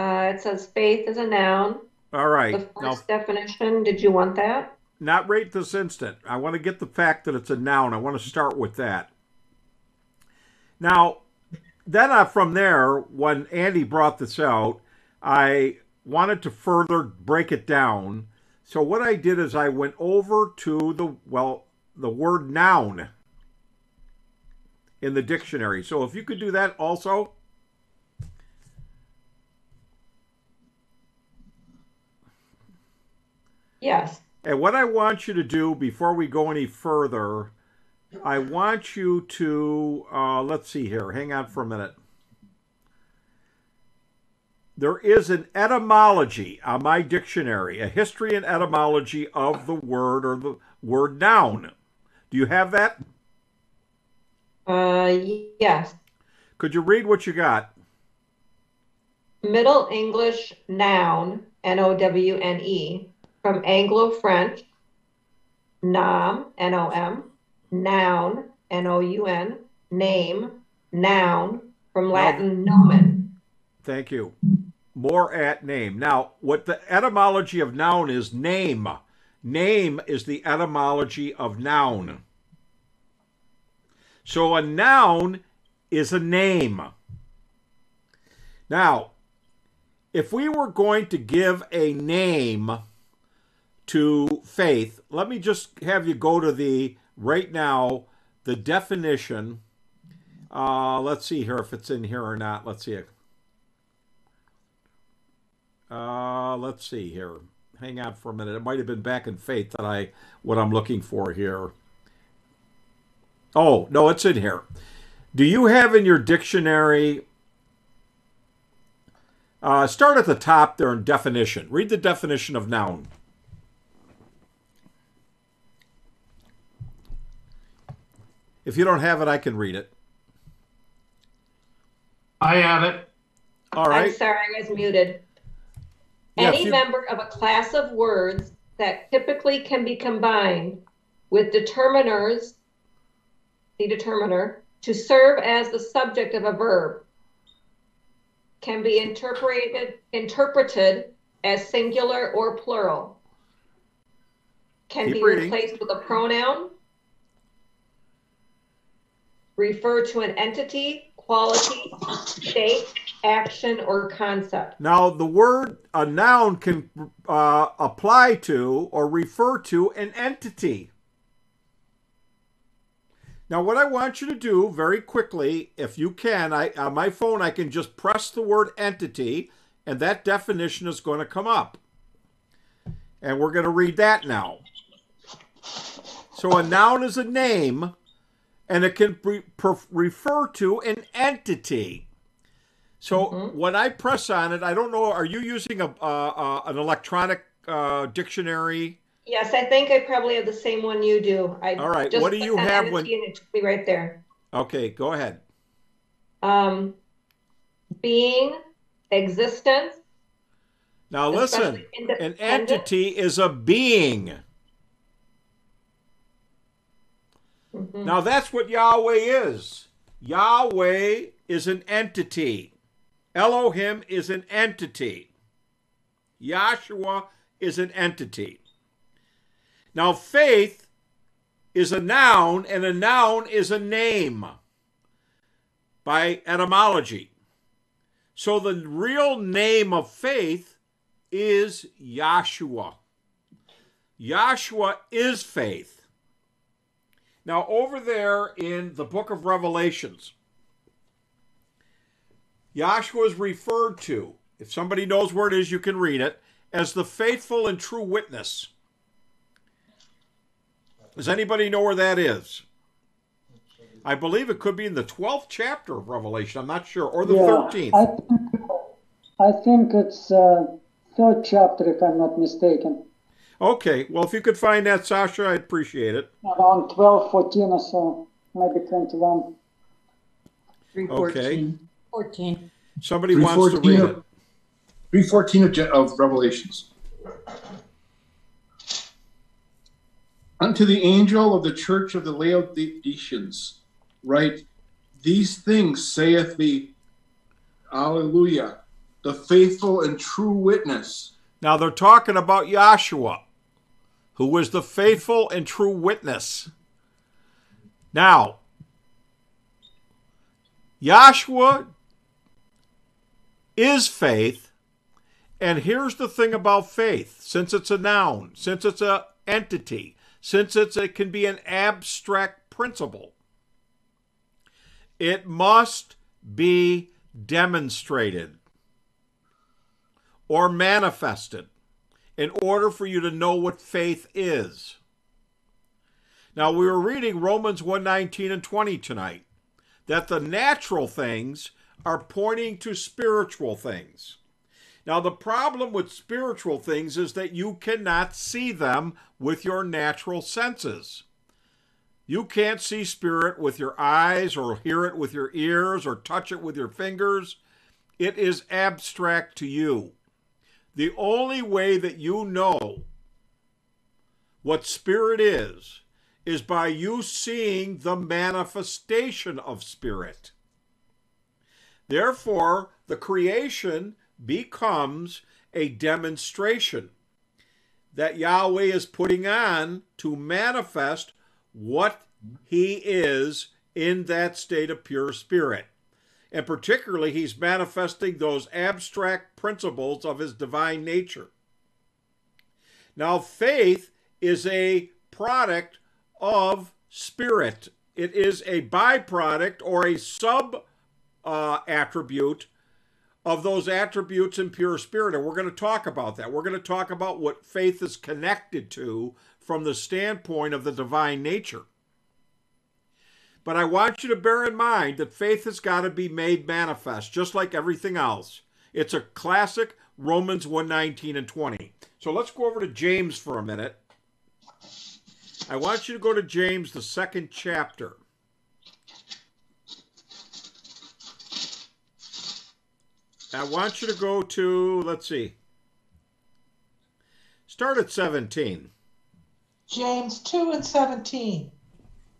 Uh, it says faith is a noun. All right. The first now, definition. Did you want that? Not right this instant. I want to get the fact that it's a noun. I want to start with that. Now, then uh, from there, when Andy brought this out, I wanted to further break it down so what I did is I went over to the, well, the word noun in the dictionary. So if you could do that also. Yes. And what I want you to do before we go any further, I want you to, uh, let's see here, hang on for a minute there is an etymology on my dictionary, a history and etymology of the word or the word noun. Do you have that? Uh, yes. Could you read what you got? Middle English noun, N O W N E, from Anglo French, nom, N O M, noun, N O U N, name, noun, from Latin nomen. Thank you more at name. Now, what the etymology of noun is name. Name is the etymology of noun. So a noun is a name. Now, if we were going to give a name to faith, let me just have you go to the right now the definition. Uh, let's see here if it's in here or not. Let's see. Uh, let's see here. Hang on for a minute. It might have been back in faith that I what I'm looking for here. Oh, no, it's in here. Do you have in your dictionary Uh, start at the top there in definition. Read the definition of noun. If you don't have it, I can read it. I have it. All right. I'm sorry, I was muted. Yeah, Any you- member of a class of words that typically can be combined with determiners, the determiner, to serve as the subject of a verb can be interpreted, interpreted as singular or plural. Can Keep be reading. replaced with a pronoun. Refer to an entity, quality, state, action, or concept. Now, the word a noun can uh, apply to or refer to an entity. Now, what I want you to do very quickly, if you can, I on my phone I can just press the word entity, and that definition is going to come up, and we're going to read that now. So, a noun is a name, and it can re- per- refer to an entity. So Mhm. when I press on it, I don't know. Are you using a uh, uh, an electronic uh, dictionary? Yes, I think I probably have the same one you do. I All right, just what do you have entity when- and it took me right there. Okay, go ahead. Um, being, existence. Now listen, especially an independent. entity is a being. Mhm. Now that's what Yahweh is. Yahweh is an entity. Elohim is an entity. Yahshua is an entity. Now faith is a noun, and a noun is a name by etymology. So the real name of faith is Yahshua. Yahshua is faith. Now, over there in the book of Revelations, Yahshua is referred to, if somebody knows where it is, you can read it, as the faithful and true witness. Does anybody know where that is? I believe it could be in the 12th chapter of Revelation. I'm not sure. Or the Yeah, 13th. I think, I think it's uh, third chapter, if I'm not mistaken, Okay. Well, if you could find that, Sasha, I'd appreciate it. around 12, 14 or so, maybe 21. Okay. 14. Somebody wants to read 314 it. 314 of, of Revelations. Unto the angel of the church of the Laodiceans, write, These things saith the Alleluia, the faithful and true witness. Now they're talking about Yahshua, who was the faithful and true witness. Now, Yahshua is faith, and here's the thing about faith: since it's a noun, since it's an entity, since it's it can be an abstract principle, it must be demonstrated or manifested in order for you to know what faith is. Now we were reading Romans 1:19 and 20 tonight that the natural things are pointing to spiritual things. Now the problem with spiritual things is that you cannot see them with your natural senses. You can't see spirit with your eyes or hear it with your ears or touch it with your fingers. It is abstract to you. The only way that you know what spirit is, is by you seeing the manifestation of spirit. Therefore, the creation becomes a demonstration that Yahweh is putting on to manifest what he is in that state of pure spirit. And particularly, he's manifesting those abstract principles of his divine nature. Now, faith is a product of spirit, it is a byproduct or a sub uh, attribute of those attributes in pure spirit. And we're going to talk about that. We're going to talk about what faith is connected to from the standpoint of the divine nature. But I want you to bear in mind that faith has got to be made manifest, just like everything else. It's a classic Romans 119 and 20. So let's go over to James for a minute. I want you to go to James, the second chapter. I want you to go to, let's see, start at 17. James 2 and 17.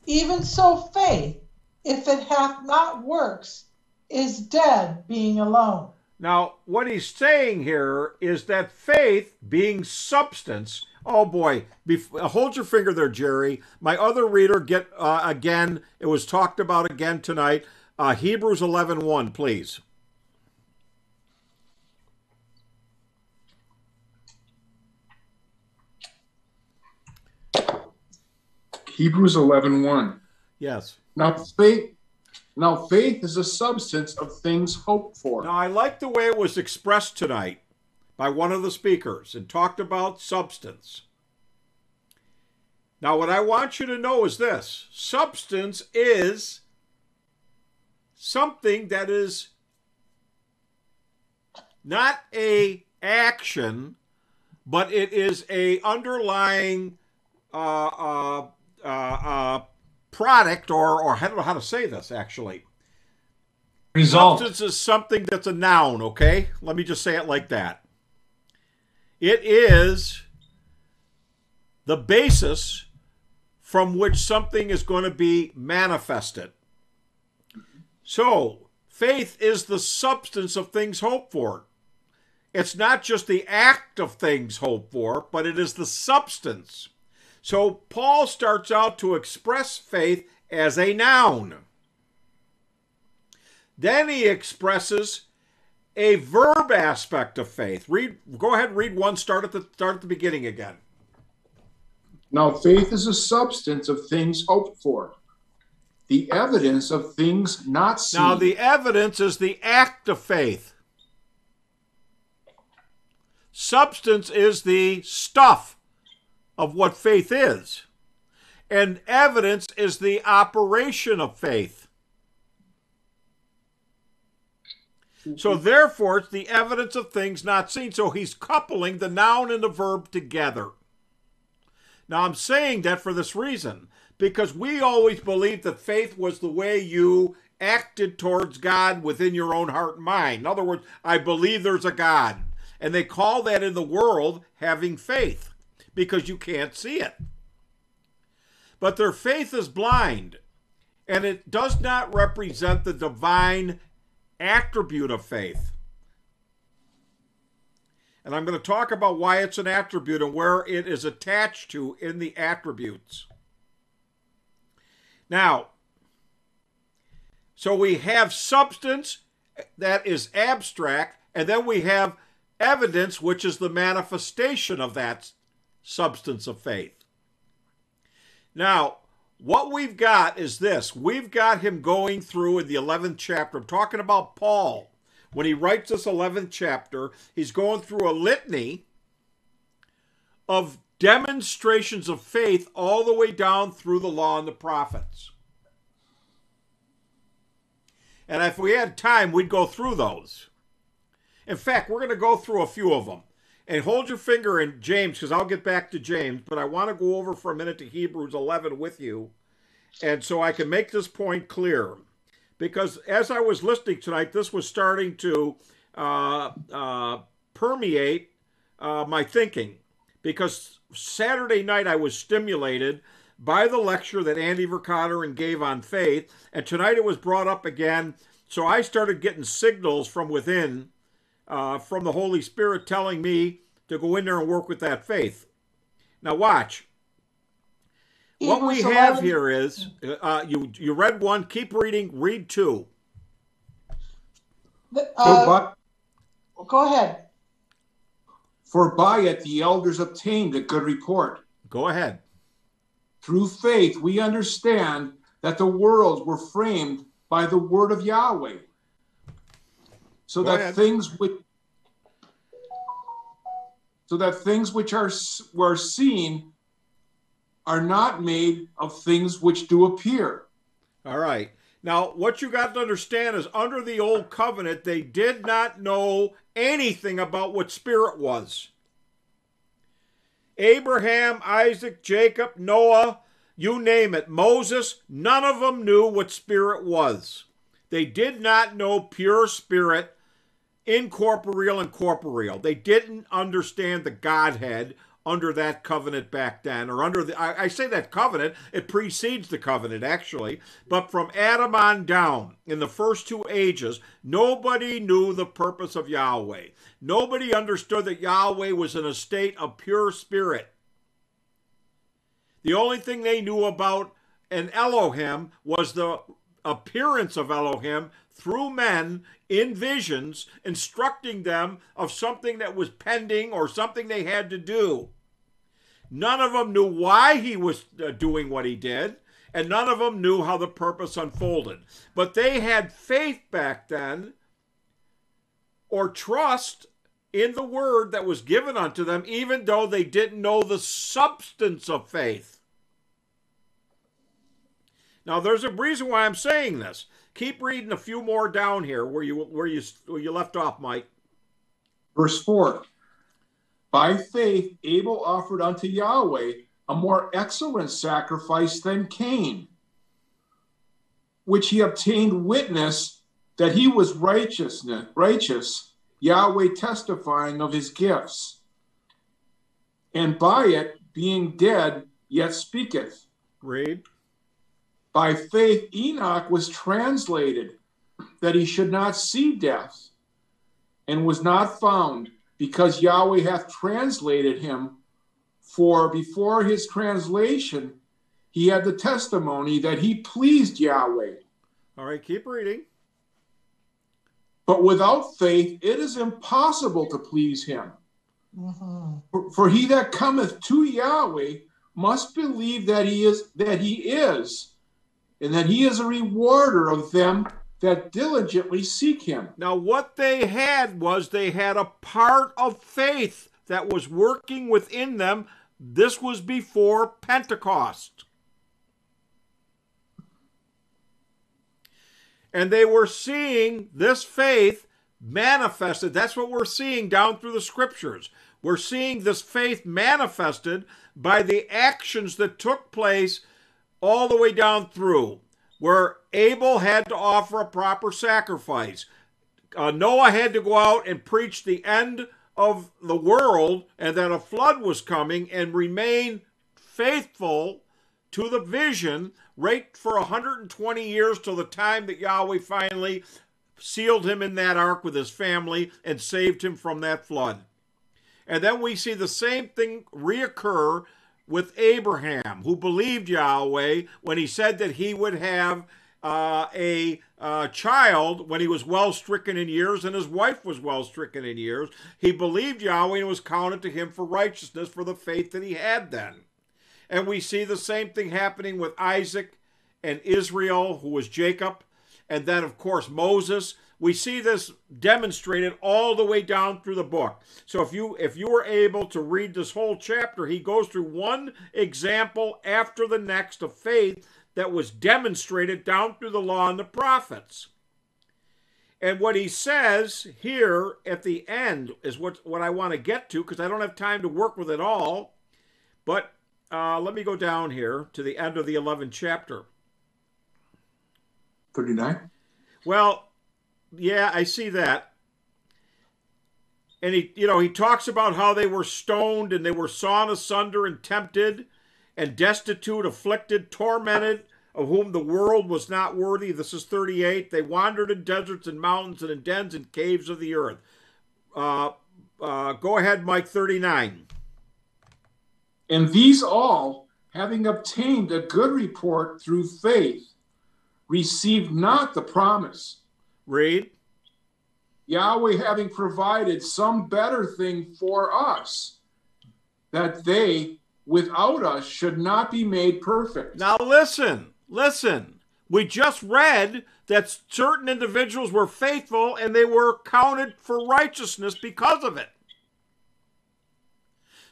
Even so, faith, if it hath not works, is dead being alone. Now, what he's saying here is that faith, being substance, oh boy, bef- hold your finger there, Jerry. My other reader, get uh, again, it was talked about again tonight. Uh, Hebrews 11 1, please. Hebrews 11 1. Yes. Now faith now faith is a substance of things hoped for. Now, I like the way it was expressed tonight by one of the speakers and talked about substance. Now, what I want you to know is this substance is something that is not a action, but it is a underlying uh, uh, uh, uh, product, or or I don't know how to say this actually. Result. Substance is something that's a noun. Okay, let me just say it like that. It is the basis from which something is going to be manifested. So, faith is the substance of things hoped for. It's not just the act of things hoped for, but it is the substance. So, Paul starts out to express faith as a noun. Then he expresses a verb aspect of faith. Read go ahead and read one start at the start at the beginning again. Now faith is a substance of things hoped for, the evidence of things not seen. Now the evidence is the act of faith. Substance is the stuff of what faith is. And evidence is the operation of faith. So mm-hmm. therefore, it's the evidence of things not seen. So he's coupling the noun and the verb together. Now I'm saying that for this reason, because we always believed that faith was the way you acted towards God within your own heart and mind. In other words, I believe there's a God. And they call that in the world having faith because you can't see it. But their faith is blind, and it does not represent the divine attribute of faith. And I'm going to talk about why it's an attribute and where it is attached to in the attributes. Now, so we have substance that is abstract, and then we have evidence, which is the manifestation of that substance of faith. Now, what we've got is this we've got him going through in the 11th chapter. I'm talking about Paul. When he writes this 11th chapter, he's going through a litany of demonstrations of faith all the way down through the law and the prophets. And if we had time, we'd go through those. In fact, we're going to go through a few of them. And hold your finger in James, because I'll get back to James, but I want to go over for a minute to Hebrews 11 with you. And so I can make this point clear. Because as I was listening tonight, this was starting to uh, uh, permeate uh, my thinking. Because Saturday night I was stimulated by the lecture that Andy Vercotteren gave on faith. And tonight it was brought up again. So I started getting signals from within uh, from the Holy Spirit telling me to go in there and work with that faith. Now, watch. What we have here is uh, you you read one, keep reading, read two. Uh, go ahead. For by it the elders obtained a good report. Go ahead. Through faith we understand that the worlds were framed by the word of Yahweh so Go that ahead. things which so that things which are were seen are not made of things which do appear. All right. Now, what you got to understand is under the old covenant, they did not know anything about what spirit was. Abraham, Isaac, Jacob, Noah, you name it, Moses, none of them knew what spirit was. They did not know pure spirit, incorporeal and corporeal. They didn't understand the Godhead under that covenant back then, or under the, I, I, say that covenant, it precedes the covenant actually, but from Adam on down, in the first two ages, nobody knew the purpose of Yahweh. Nobody understood that Yahweh was in a state of pure spirit. The only thing they knew about an Elohim was the appearance of Elohim through men in visions, instructing them of something that was pending or something they had to do. None of them knew why he was uh, doing what he did, and none of them knew how the purpose unfolded. But they had faith back then, or trust in the word that was given unto them, even though they didn't know the substance of faith. Now, there's a reason why I'm saying this. Keep reading a few more down here where you where you where you left off, Mike. Verse four. By faith, Abel offered unto Yahweh a more excellent sacrifice than Cain, which he obtained witness that he was righteousness righteous, Yahweh testifying of his gifts. And by it, being dead, yet speaketh. Read. By faith, Enoch was translated that he should not see death, and was not found, because Yahweh hath translated him. For before his translation, he had the testimony that he pleased Yahweh. All right, keep reading. But without faith, it is impossible to please him. Mm-hmm. For, for he that cometh to Yahweh must believe that he is that he is and that he is a rewarder of them that diligently seek him. Now, what they had was they had a part of faith that was working within them. This was before Pentecost. And they were seeing this faith manifested. That's what we're seeing down through the scriptures. We're seeing this faith manifested by the actions that took place all the way down through, where Abel had to offer a proper sacrifice. Uh, Noah had to go out and preach the end of the world and that a flood was coming and remain faithful to the vision right for 120 years till the time that Yahweh finally sealed him in that ark with his family and saved him from that flood. And then we see the same thing reoccur with Abraham, who believed Yahweh when he said that he would have uh, a uh, child when he was well stricken in years and his wife was well stricken in years. He believed Yahweh and was counted to him for righteousness for the faith that he had then. And we see the same thing happening with Isaac and Israel, who was Jacob, and then, of course, Moses, we see this demonstrated all the way down through the book. So if you if you were able to read this whole chapter, he goes through one example after the next of faith that was demonstrated down through the law and the prophets. And what he says here at the end is what, what I want to get to because I don't have time to work with it all. But uh, let me go down here to the end of the 11th chapter. 39? Well, yeah, I see that. And he, you know, he talks about how they were stoned and they were sawn asunder and tempted and destitute, afflicted, tormented, of whom the world was not worthy. This is 38. They wandered in deserts and mountains and in dens and caves of the earth. Uh, uh, go ahead, Mike, 39. And these all, having obtained a good report through faith, received not the promise Read. Yahweh having provided some better thing for us, that they without us should not be made perfect. Now listen, listen. We just read that certain individuals were faithful and they were counted for righteousness because of it.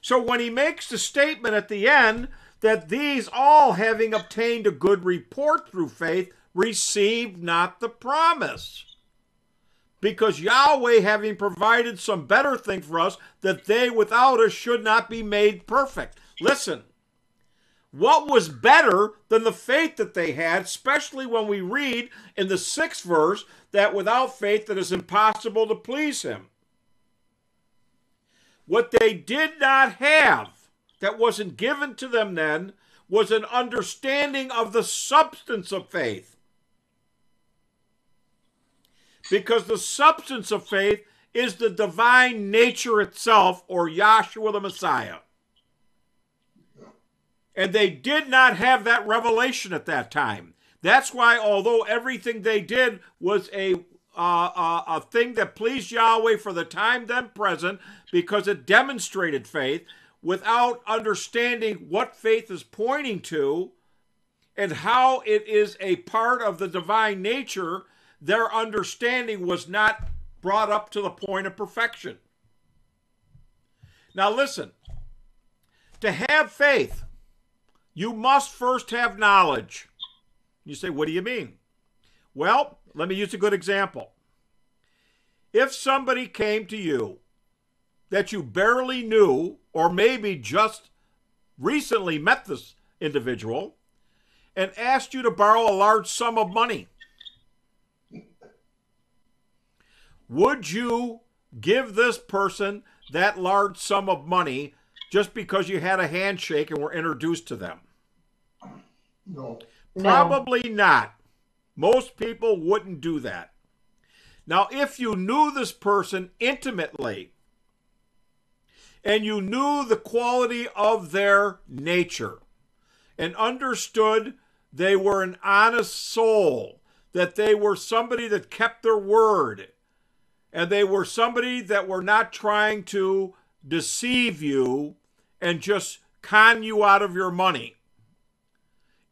So when he makes the statement at the end that these all having obtained a good report through faith received not the promise. Because Yahweh, having provided some better thing for us, that they without us should not be made perfect. Listen, what was better than the faith that they had, especially when we read in the sixth verse that without faith it is impossible to please him? What they did not have, that wasn't given to them then, was an understanding of the substance of faith. Because the substance of faith is the divine nature itself, or Yahshua the Messiah. And they did not have that revelation at that time. That's why, although everything they did was a uh, uh, a thing that pleased Yahweh for the time then present, because it demonstrated faith, without understanding what faith is pointing to and how it is a part of the divine nature, their understanding was not brought up to the point of perfection. Now, listen to have faith, you must first have knowledge. You say, what do you mean? Well, let me use a good example. If somebody came to you that you barely knew, or maybe just recently met this individual, and asked you to borrow a large sum of money, would you give this person that large sum of money just because you had a handshake and were introduced to them? No. Probably not. Most people wouldn't do that. Now, if you knew this person intimately and you knew the quality of their nature and understood they were an honest soul, that they were somebody that kept their word, and they were somebody that were not trying to deceive you and just con you out of your money.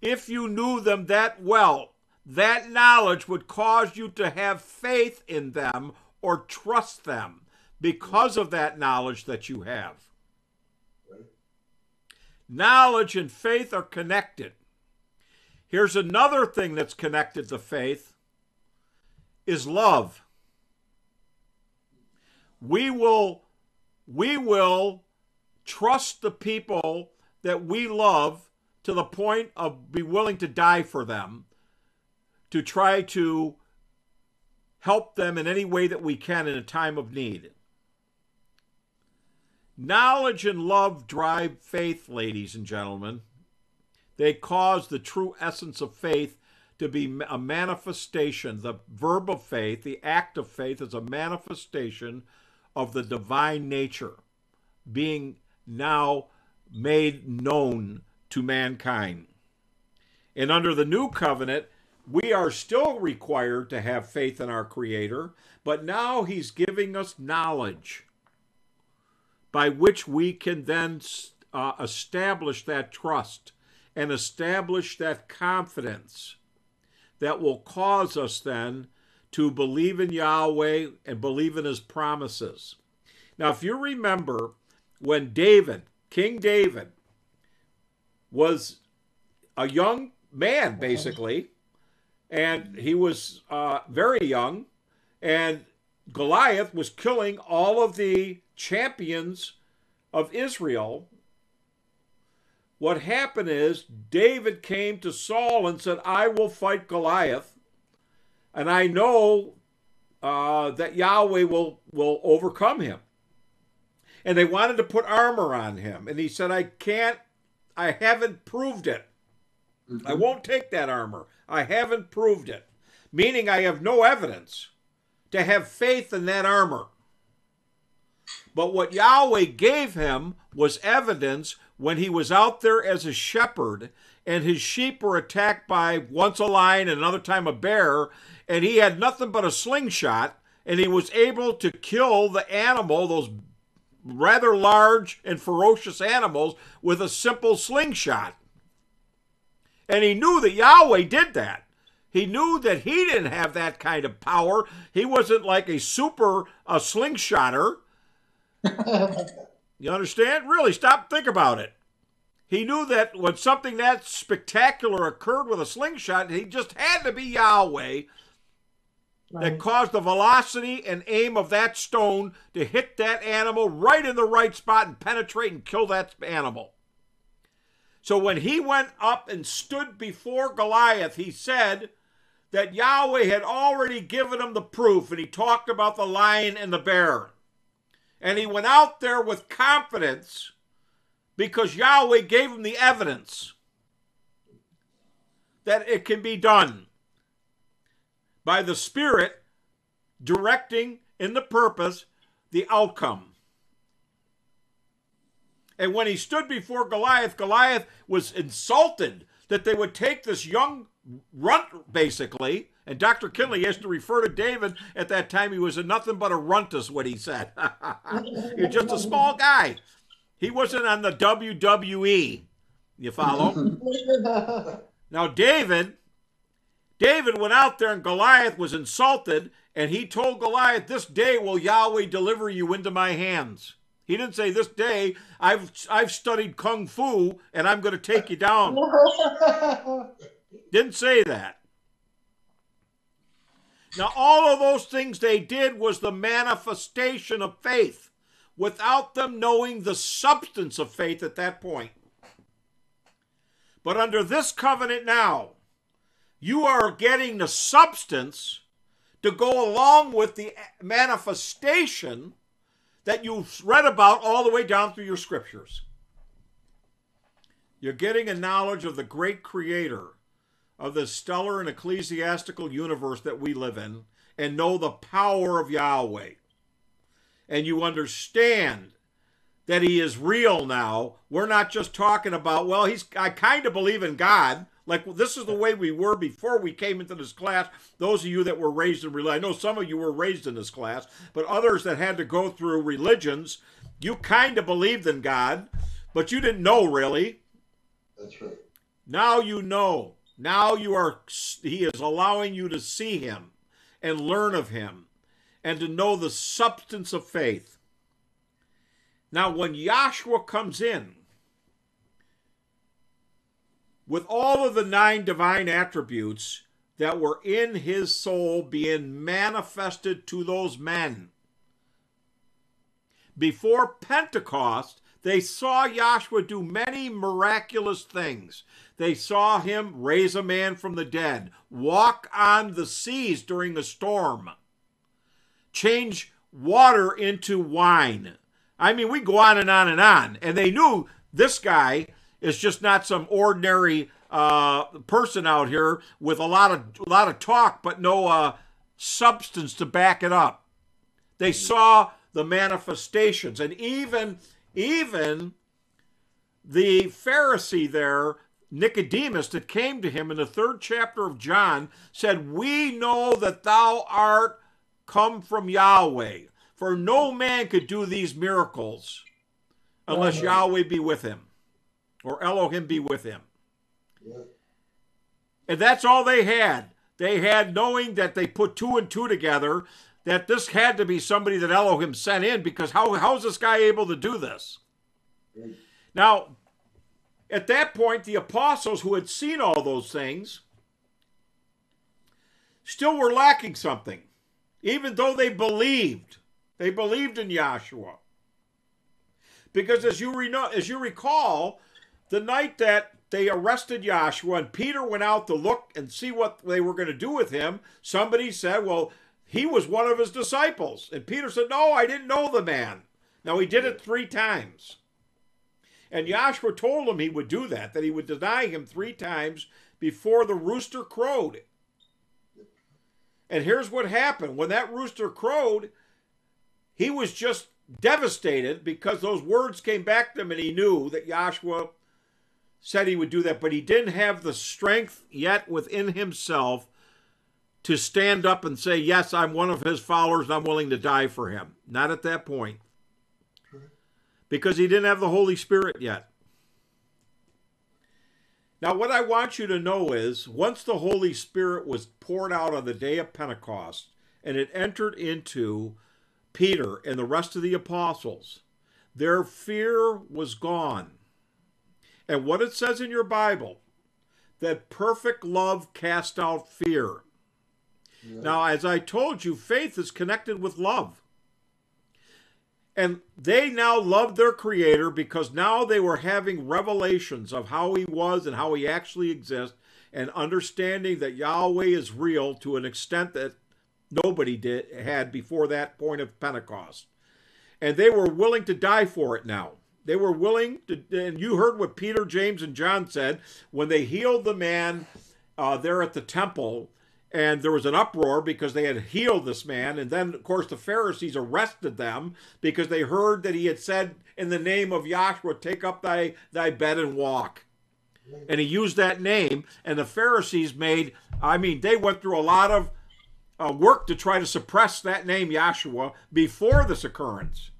If you knew them that well, that knowledge would cause you to have faith in them or trust them because of that knowledge that you have. Knowledge and faith are connected. Here's another thing that's connected to faith is love. We will we will trust the people that we love to the point of be willing to die for them to try to help them in any way that we can in a time of need. Knowledge and love drive faith, ladies and gentlemen. They cause the true essence of faith to be a manifestation. The verb of faith, the act of faith, is a manifestation of the divine nature being now made known to mankind. And under the new covenant, we are still required to have faith in our Creator, but now He's giving us knowledge by which we can then uh, establish that trust and establish that confidence that will cause us then to believe in Yahweh and believe in His promises. Now, if you remember when David, King David, was a young man, basically, and he was uh, very young, and Goliath was killing all of the champions of Israel. What happened is David came to Saul and said, I will fight Goliath, and I know uh, that Yahweh will, will overcome him. And they wanted to put armor on him. And he said, I can't, I haven't proved it. Mm-hmm. I won't take that armor. I haven't proved it, meaning I have no evidence to have faith in that armor. But what Yahweh gave him was evidence when he was out there as a shepherd and his sheep were attacked by once a lion and another time a bear, and he had nothing but a slingshot, and he was able to kill the animal, those rather large and ferocious animals, with a simple slingshot. And he knew that Yahweh did that. He knew that he didn't have that kind of power. He wasn't like a super a slingshotter. you understand? Really, stop think about it. He knew that when something that spectacular occurred with a slingshot, he just had to be Yahweh that caused the velocity and aim of that stone to hit that animal right in the right spot and penetrate and kill that animal. So when he went up and stood before Goliath, he said that Yahweh had already given him the proof, and he talked about the lion and the bear. And he went out there with confidence because Yahweh gave him the evidence that it can be done by the Spirit directing in the purpose the outcome. And when he stood before Goliath, Goliath was insulted that they would take this young runt, basically. And Dr. Kinley has to refer to David at that time. He was a nothing but a runt, is what he said. You're just a small guy. He wasn't on the WWE. You follow? Now, David, David went out there and Goliath was insulted, and he told Goliath, This day will Yahweh deliver you into my hands. He didn't say, This day I've I've studied Kung Fu and I'm gonna take you down. Didn't say that. Now, all of those things they did was the manifestation of faith without them knowing the substance of faith at that point. But under this covenant now, you are getting the substance to go along with the manifestation that you've read about all the way down through your scriptures. You're getting a knowledge of the great creator of the stellar and ecclesiastical universe that we live in and know the power of Yahweh. And you understand that he is real now. We're not just talking about, well, he's I kind of believe in God. Like this is the way we were before we came into this class. Those of you that were raised in religion, I know some of you were raised in this class, but others that had to go through religions, you kind of believed in God, but you didn't know really. That's right. Now you know. Now you are, he is allowing you to see him and learn of him and to know the substance of faith. Now, when Yahshua comes in with all of the nine divine attributes that were in his soul being manifested to those men, before Pentecost, they saw Yahshua do many miraculous things. They saw him raise a man from the dead, walk on the seas during a storm, change water into wine. I mean, we go on and on and on. And they knew this guy is just not some ordinary uh, person out here with a lot of a lot of talk, but no uh, substance to back it up. They saw the manifestations, and even even the Pharisee there, Nicodemus, that came to him in the third chapter of John, said, "We know that thou art come from Yahweh." For no man could do these miracles unless Yahweh be with him or Elohim be with him. And that's all they had. They had knowing that they put two and two together, that this had to be somebody that Elohim sent in because how, how's this guy able to do this? Now, at that point, the apostles who had seen all those things still were lacking something, even though they believed. They believed in Yahshua. Because as you, re- as you recall, the night that they arrested Yahshua and Peter went out to look and see what they were going to do with him, somebody said, Well, he was one of his disciples. And Peter said, No, I didn't know the man. Now, he did it three times. And Yahshua told him he would do that, that he would deny him three times before the rooster crowed. And here's what happened when that rooster crowed, he was just devastated because those words came back to him and he knew that Yahshua said he would do that, but he didn't have the strength yet within himself to stand up and say, Yes, I'm one of his followers and I'm willing to die for him. Not at that point. Because he didn't have the Holy Spirit yet. Now, what I want you to know is once the Holy Spirit was poured out on the day of Pentecost and it entered into Peter and the rest of the apostles, their fear was gone. And what it says in your Bible, that perfect love cast out fear. Now, as I told you, faith is connected with love. And they now loved their creator because now they were having revelations of how he was and how he actually exists and understanding that Yahweh is real to an extent that nobody did had before that point of Pentecost. And they were willing to die for it now. They were willing to, and you heard what Peter, James, and John said. When they healed the man uh, there at the temple and there was an uproar because they had healed this man and then of course the pharisees arrested them because they heard that he had said in the name of Yahshua take up thy thy bed and walk. And he used that name and the pharisees made i mean they went through a lot of uh, work to try to suppress that name Yahshua before this occurrence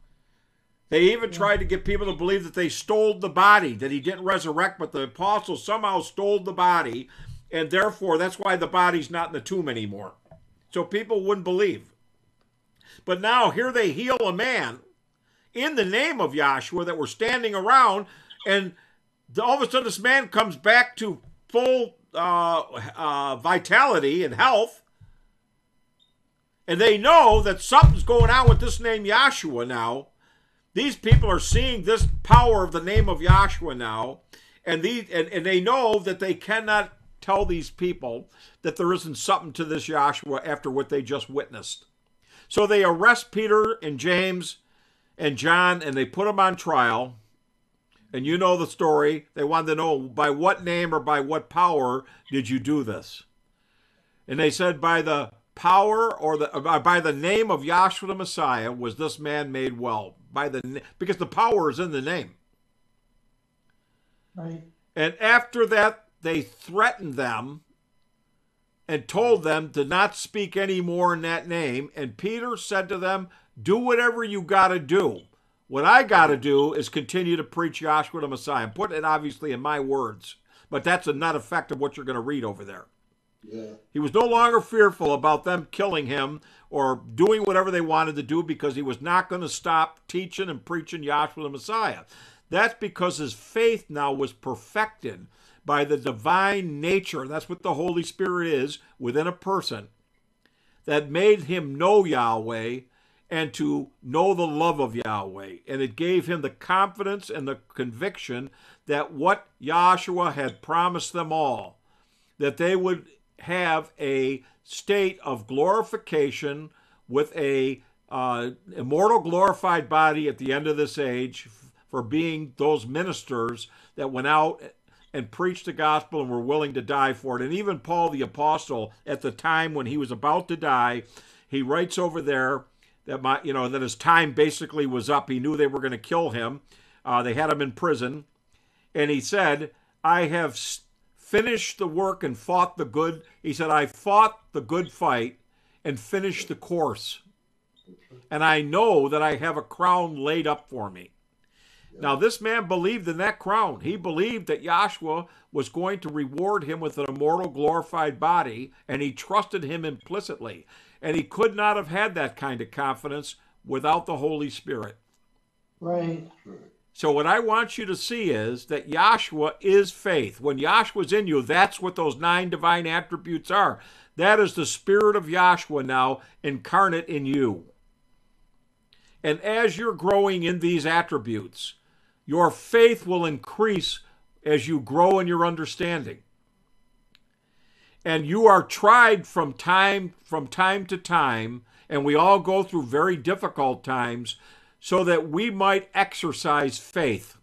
they even tried to get people to believe that they stole the body that he didn't resurrect but the apostles somehow stole the body and therefore that's why the body's not in the tomb anymore. So people wouldn't believe. But now here they heal a man in the name of Yahshua that were standing around, and all of a sudden this man comes back to full uh, uh, vitality and health. And they know that something's going on with this name Yahshua now. These people are seeing this power of the name of Yahshua now, and these and, and they know that they cannot tell these people that there isn't something to this Yahshua after what they just witnessed. So they arrest Peter and James and John and they put them on trial. And you know the story. They wanted to know by what name or by what power did you do this? And they said by the power or the by the name of Yahshua the Messiah was this man made well. By the because the power is in the name. Right. And after that they threatened them and told them to not speak any more in that name. And Peter said to them, Do whatever you got to do. What I got to do is continue to preach Yahshua the Messiah. I'm putting it obviously in my words, but that's a net effect of what you're going to read over there. Yeah. He was no longer fearful about them killing him or doing whatever they wanted to do because he was not going to stop teaching and preaching Yahshua the Messiah. That's because his faith now was perfected by the divine nature, that's what the Holy Spirit is within a person, that made him know Yahweh and to know the love of Yahweh. And it gave him the confidence and the conviction that what Yahshua had promised them all, that they would have a state of glorification with a uh, immortal glorified body at the end of this age for being those ministers that went out and preached the gospel and were willing to die for it. And even Paul the apostle, at the time when he was about to die, he writes over there that my, you know, that his time basically was up. He knew they were going to kill him. Uh, they had him in prison, and he said, "I have finished the work and fought the good." He said, "I fought the good fight and finished the course, and I know that I have a crown laid up for me." Now, this man believed in that crown. He believed that Yahshua was going to reward him with an immortal, glorified body, and he trusted him implicitly. And he could not have had that kind of confidence without the Holy Spirit. Right. So, what I want you to see is that Yahshua is faith. When Yahshua's in you, that's what those nine divine attributes are. That is the Spirit of Yahshua now incarnate in you. And as you're growing in these attributes, your faith will increase as you grow in your understanding. And you are tried from time from time to time, and we all go through very difficult times so that we might exercise faith.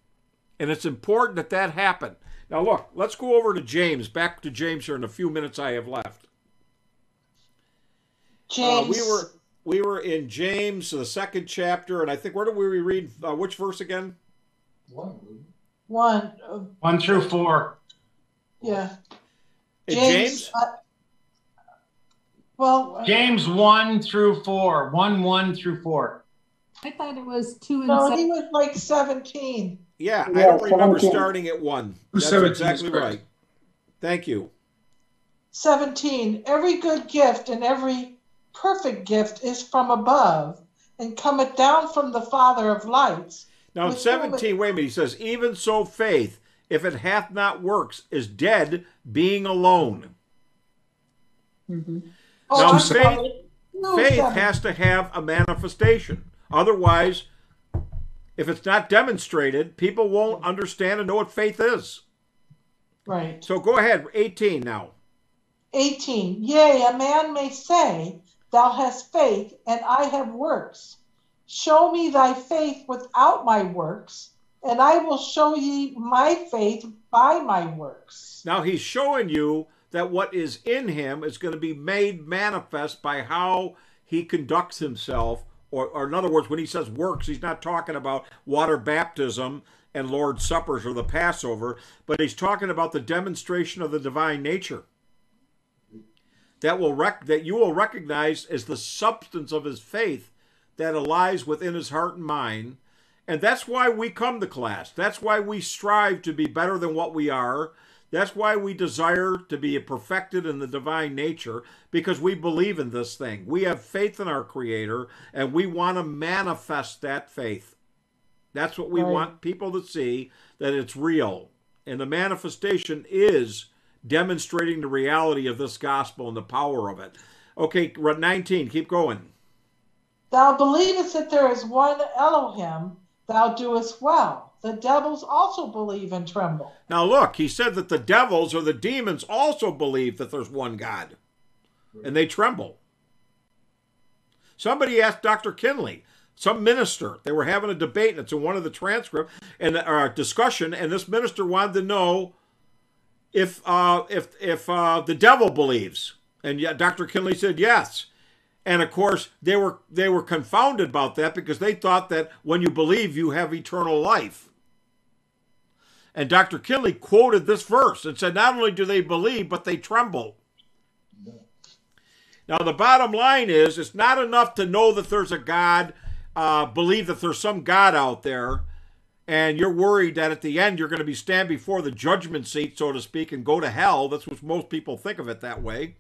And it's important that that happen. Now look, let's go over to James, back to James here in a few minutes I have left. James. Uh, we were we were in James, the second chapter, and I think where did we read? Uh, which verse again? One. One. uh, One through four. yeah. Hey, James? uh, well, James 1 through 4. 1 1 through 4. I thought it was two and no, seven. he was like 17. Yeah, I Yeah, don't remember 17. starting at one. That's 17 is exactly correct. right. Thank you. 17. Every good gift and every perfect gift is from above and cometh down from the Father of lights. Now in With whom 17, wait a minute, he says, Even so faith, if it hath not works, is dead, being alone. Mm-hmm. Oh, Now, I'm faith- sorry. No, Faith seven. has to have a manifestation. Otherwise, if it's not demonstrated, people won't understand and know what faith is. Right. So go ahead, 18 now. 18. Yea, a man may say, Thou hast faith, and I have works. Show me thy faith without my works, and I will show ye my faith by my works. Now he's showing you that what is in him is going to be made manifest by how he conducts himself. Or, or in other words, when he says works, he's not talking about water baptism and Lord's suppers or the Passover, but he's talking about the demonstration of the divine nature. That will rec- that you will recognize as the substance of his faith that lies within his heart and mind. And that's why we come to class. That's why we strive to be better than what we are. That's why we desire to be perfected in the divine nature because we believe in this thing. We have faith in our Creator and we want to manifest that faith. That's what we Right. want people to see that it's real. And the manifestation is demonstrating the reality of this gospel and the power of it. Okay, 19, keep going. Thou believest that there is one Elohim, thou doest well. The devils also believe and tremble. Now, look, he said that the devils or the demons also believe that there's one God, and they tremble. Somebody asked Dr. Kinley, some minister, they were having a debate, and it's in one of the transcripts and or a discussion, and this minister wanted to know if uh, if if uh, the devil believes, and yeah, Dr. Kinley said yes. And of course, they were they were confounded about that because they thought that when you believe, you have eternal life. And Dr. Kinley quoted this verse and said, Not only do they believe, but they tremble. Now, the bottom line is it's not enough to know that there's a God, uh, believe that there's some God out there, and you're worried that at the end you're going to be stand before the judgment seat, so to speak, and go to hell. That's what most people think of it that way.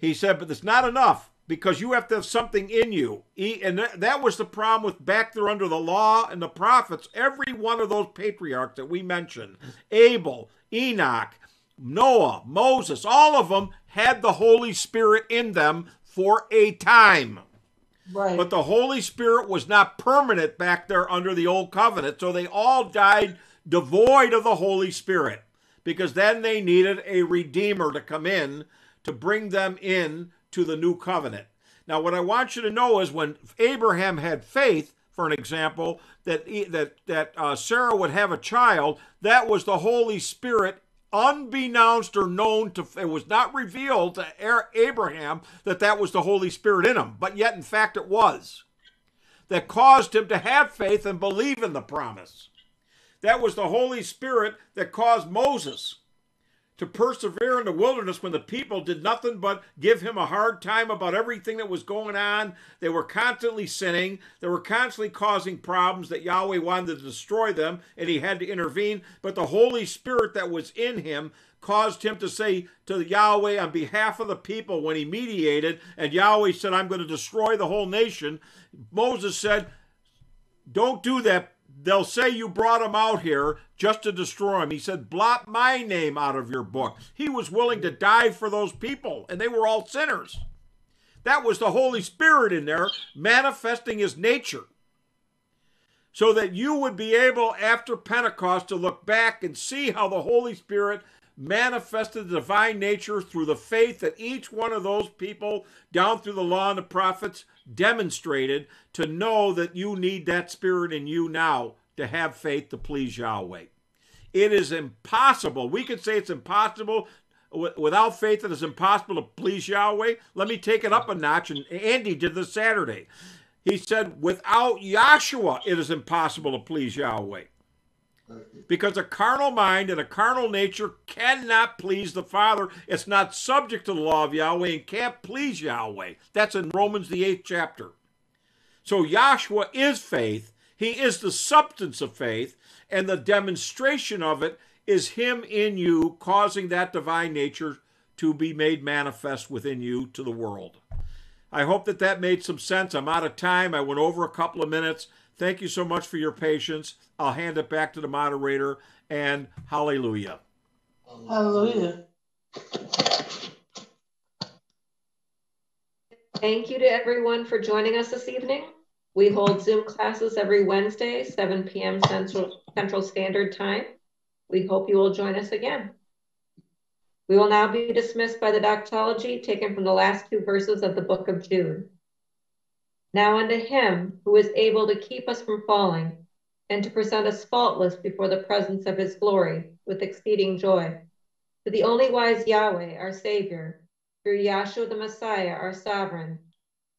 He said, but it's not enough because you have to have something in you. And that- that was the problem with back there under the law and the prophets. Every one of those patriarchs that we mentioned Abel, Enoch, Noah, Moses, all of them had the Holy Spirit in them for a time. Right. But the Holy Spirit was not permanent back there under the old covenant. So they all died devoid of the Holy Spirit because then they needed a redeemer to come in to bring them in to the new covenant. Now, what I want you to know is when Abraham had faith, for an example, that that that uh, Sarah would have a child, that was the Holy Spirit unbeknownst or known to it was not revealed to Abraham that that was the Holy Spirit in him, but yet in fact it was. That caused him to have faith and believe in the promise. That was the Holy Spirit that caused Moses to persevere in the wilderness when the people did nothing but give him a hard time about everything that was going on. They were constantly sinning, they were constantly causing problems that Yahweh wanted to destroy them, and he had to intervene. But the Holy Spirit that was in him caused him to say to Yahweh on behalf of the people when he mediated, and Yahweh said, I'm going to destroy the whole nation. Moses said, Don't do that. They'll say you brought him out here just to destroy him. He said, Blot my name out of your book. He was willing to die for those people, and they were all sinners. That was the Holy Spirit in there manifesting his nature. So that you would be able, after Pentecost, to look back and see how the Holy Spirit manifested the divine nature through the faith that each one of those people down through the law and the prophets demonstrated to know that you need that spirit in you now to have faith to please Yahweh. It is impossible. We could say it's impossible. Without faith, it is impossible to please Yahweh. Let me take it up a notch. And Andy did this Saturday. He said, without Yahshua, it is impossible to please Yahweh. Because a carnal mind and a carnal nature cannot please the Father. It's not subject to the law of Yahweh and can't please Yahweh. That's in Romans, the eighth chapter. So Yahshua is faith. He is the substance of faith, and the demonstration of it is Him in you, causing that divine nature to be made manifest within you to the world. I hope that that made some sense. I'm out of time. I went over a couple of minutes. Thank you so much for your patience. I'll hand it back to the moderator and hallelujah. Hallelujah. Thank you to everyone for joining us this evening. We hold Zoom classes every Wednesday, 7 p.m. Central, Central Standard Time. We hope you will join us again. We will now be dismissed by the doxology taken from the last two verses of the book of Jude. Now unto him who is able to keep us from falling and to present us faultless before the presence of his glory with exceeding joy. To the only wise Yahweh, our Savior, through Yahshua the Messiah, our sovereign,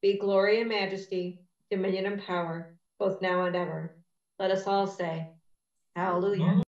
be glory and majesty, dominion and power, both now and ever. Let us all say, Hallelujah.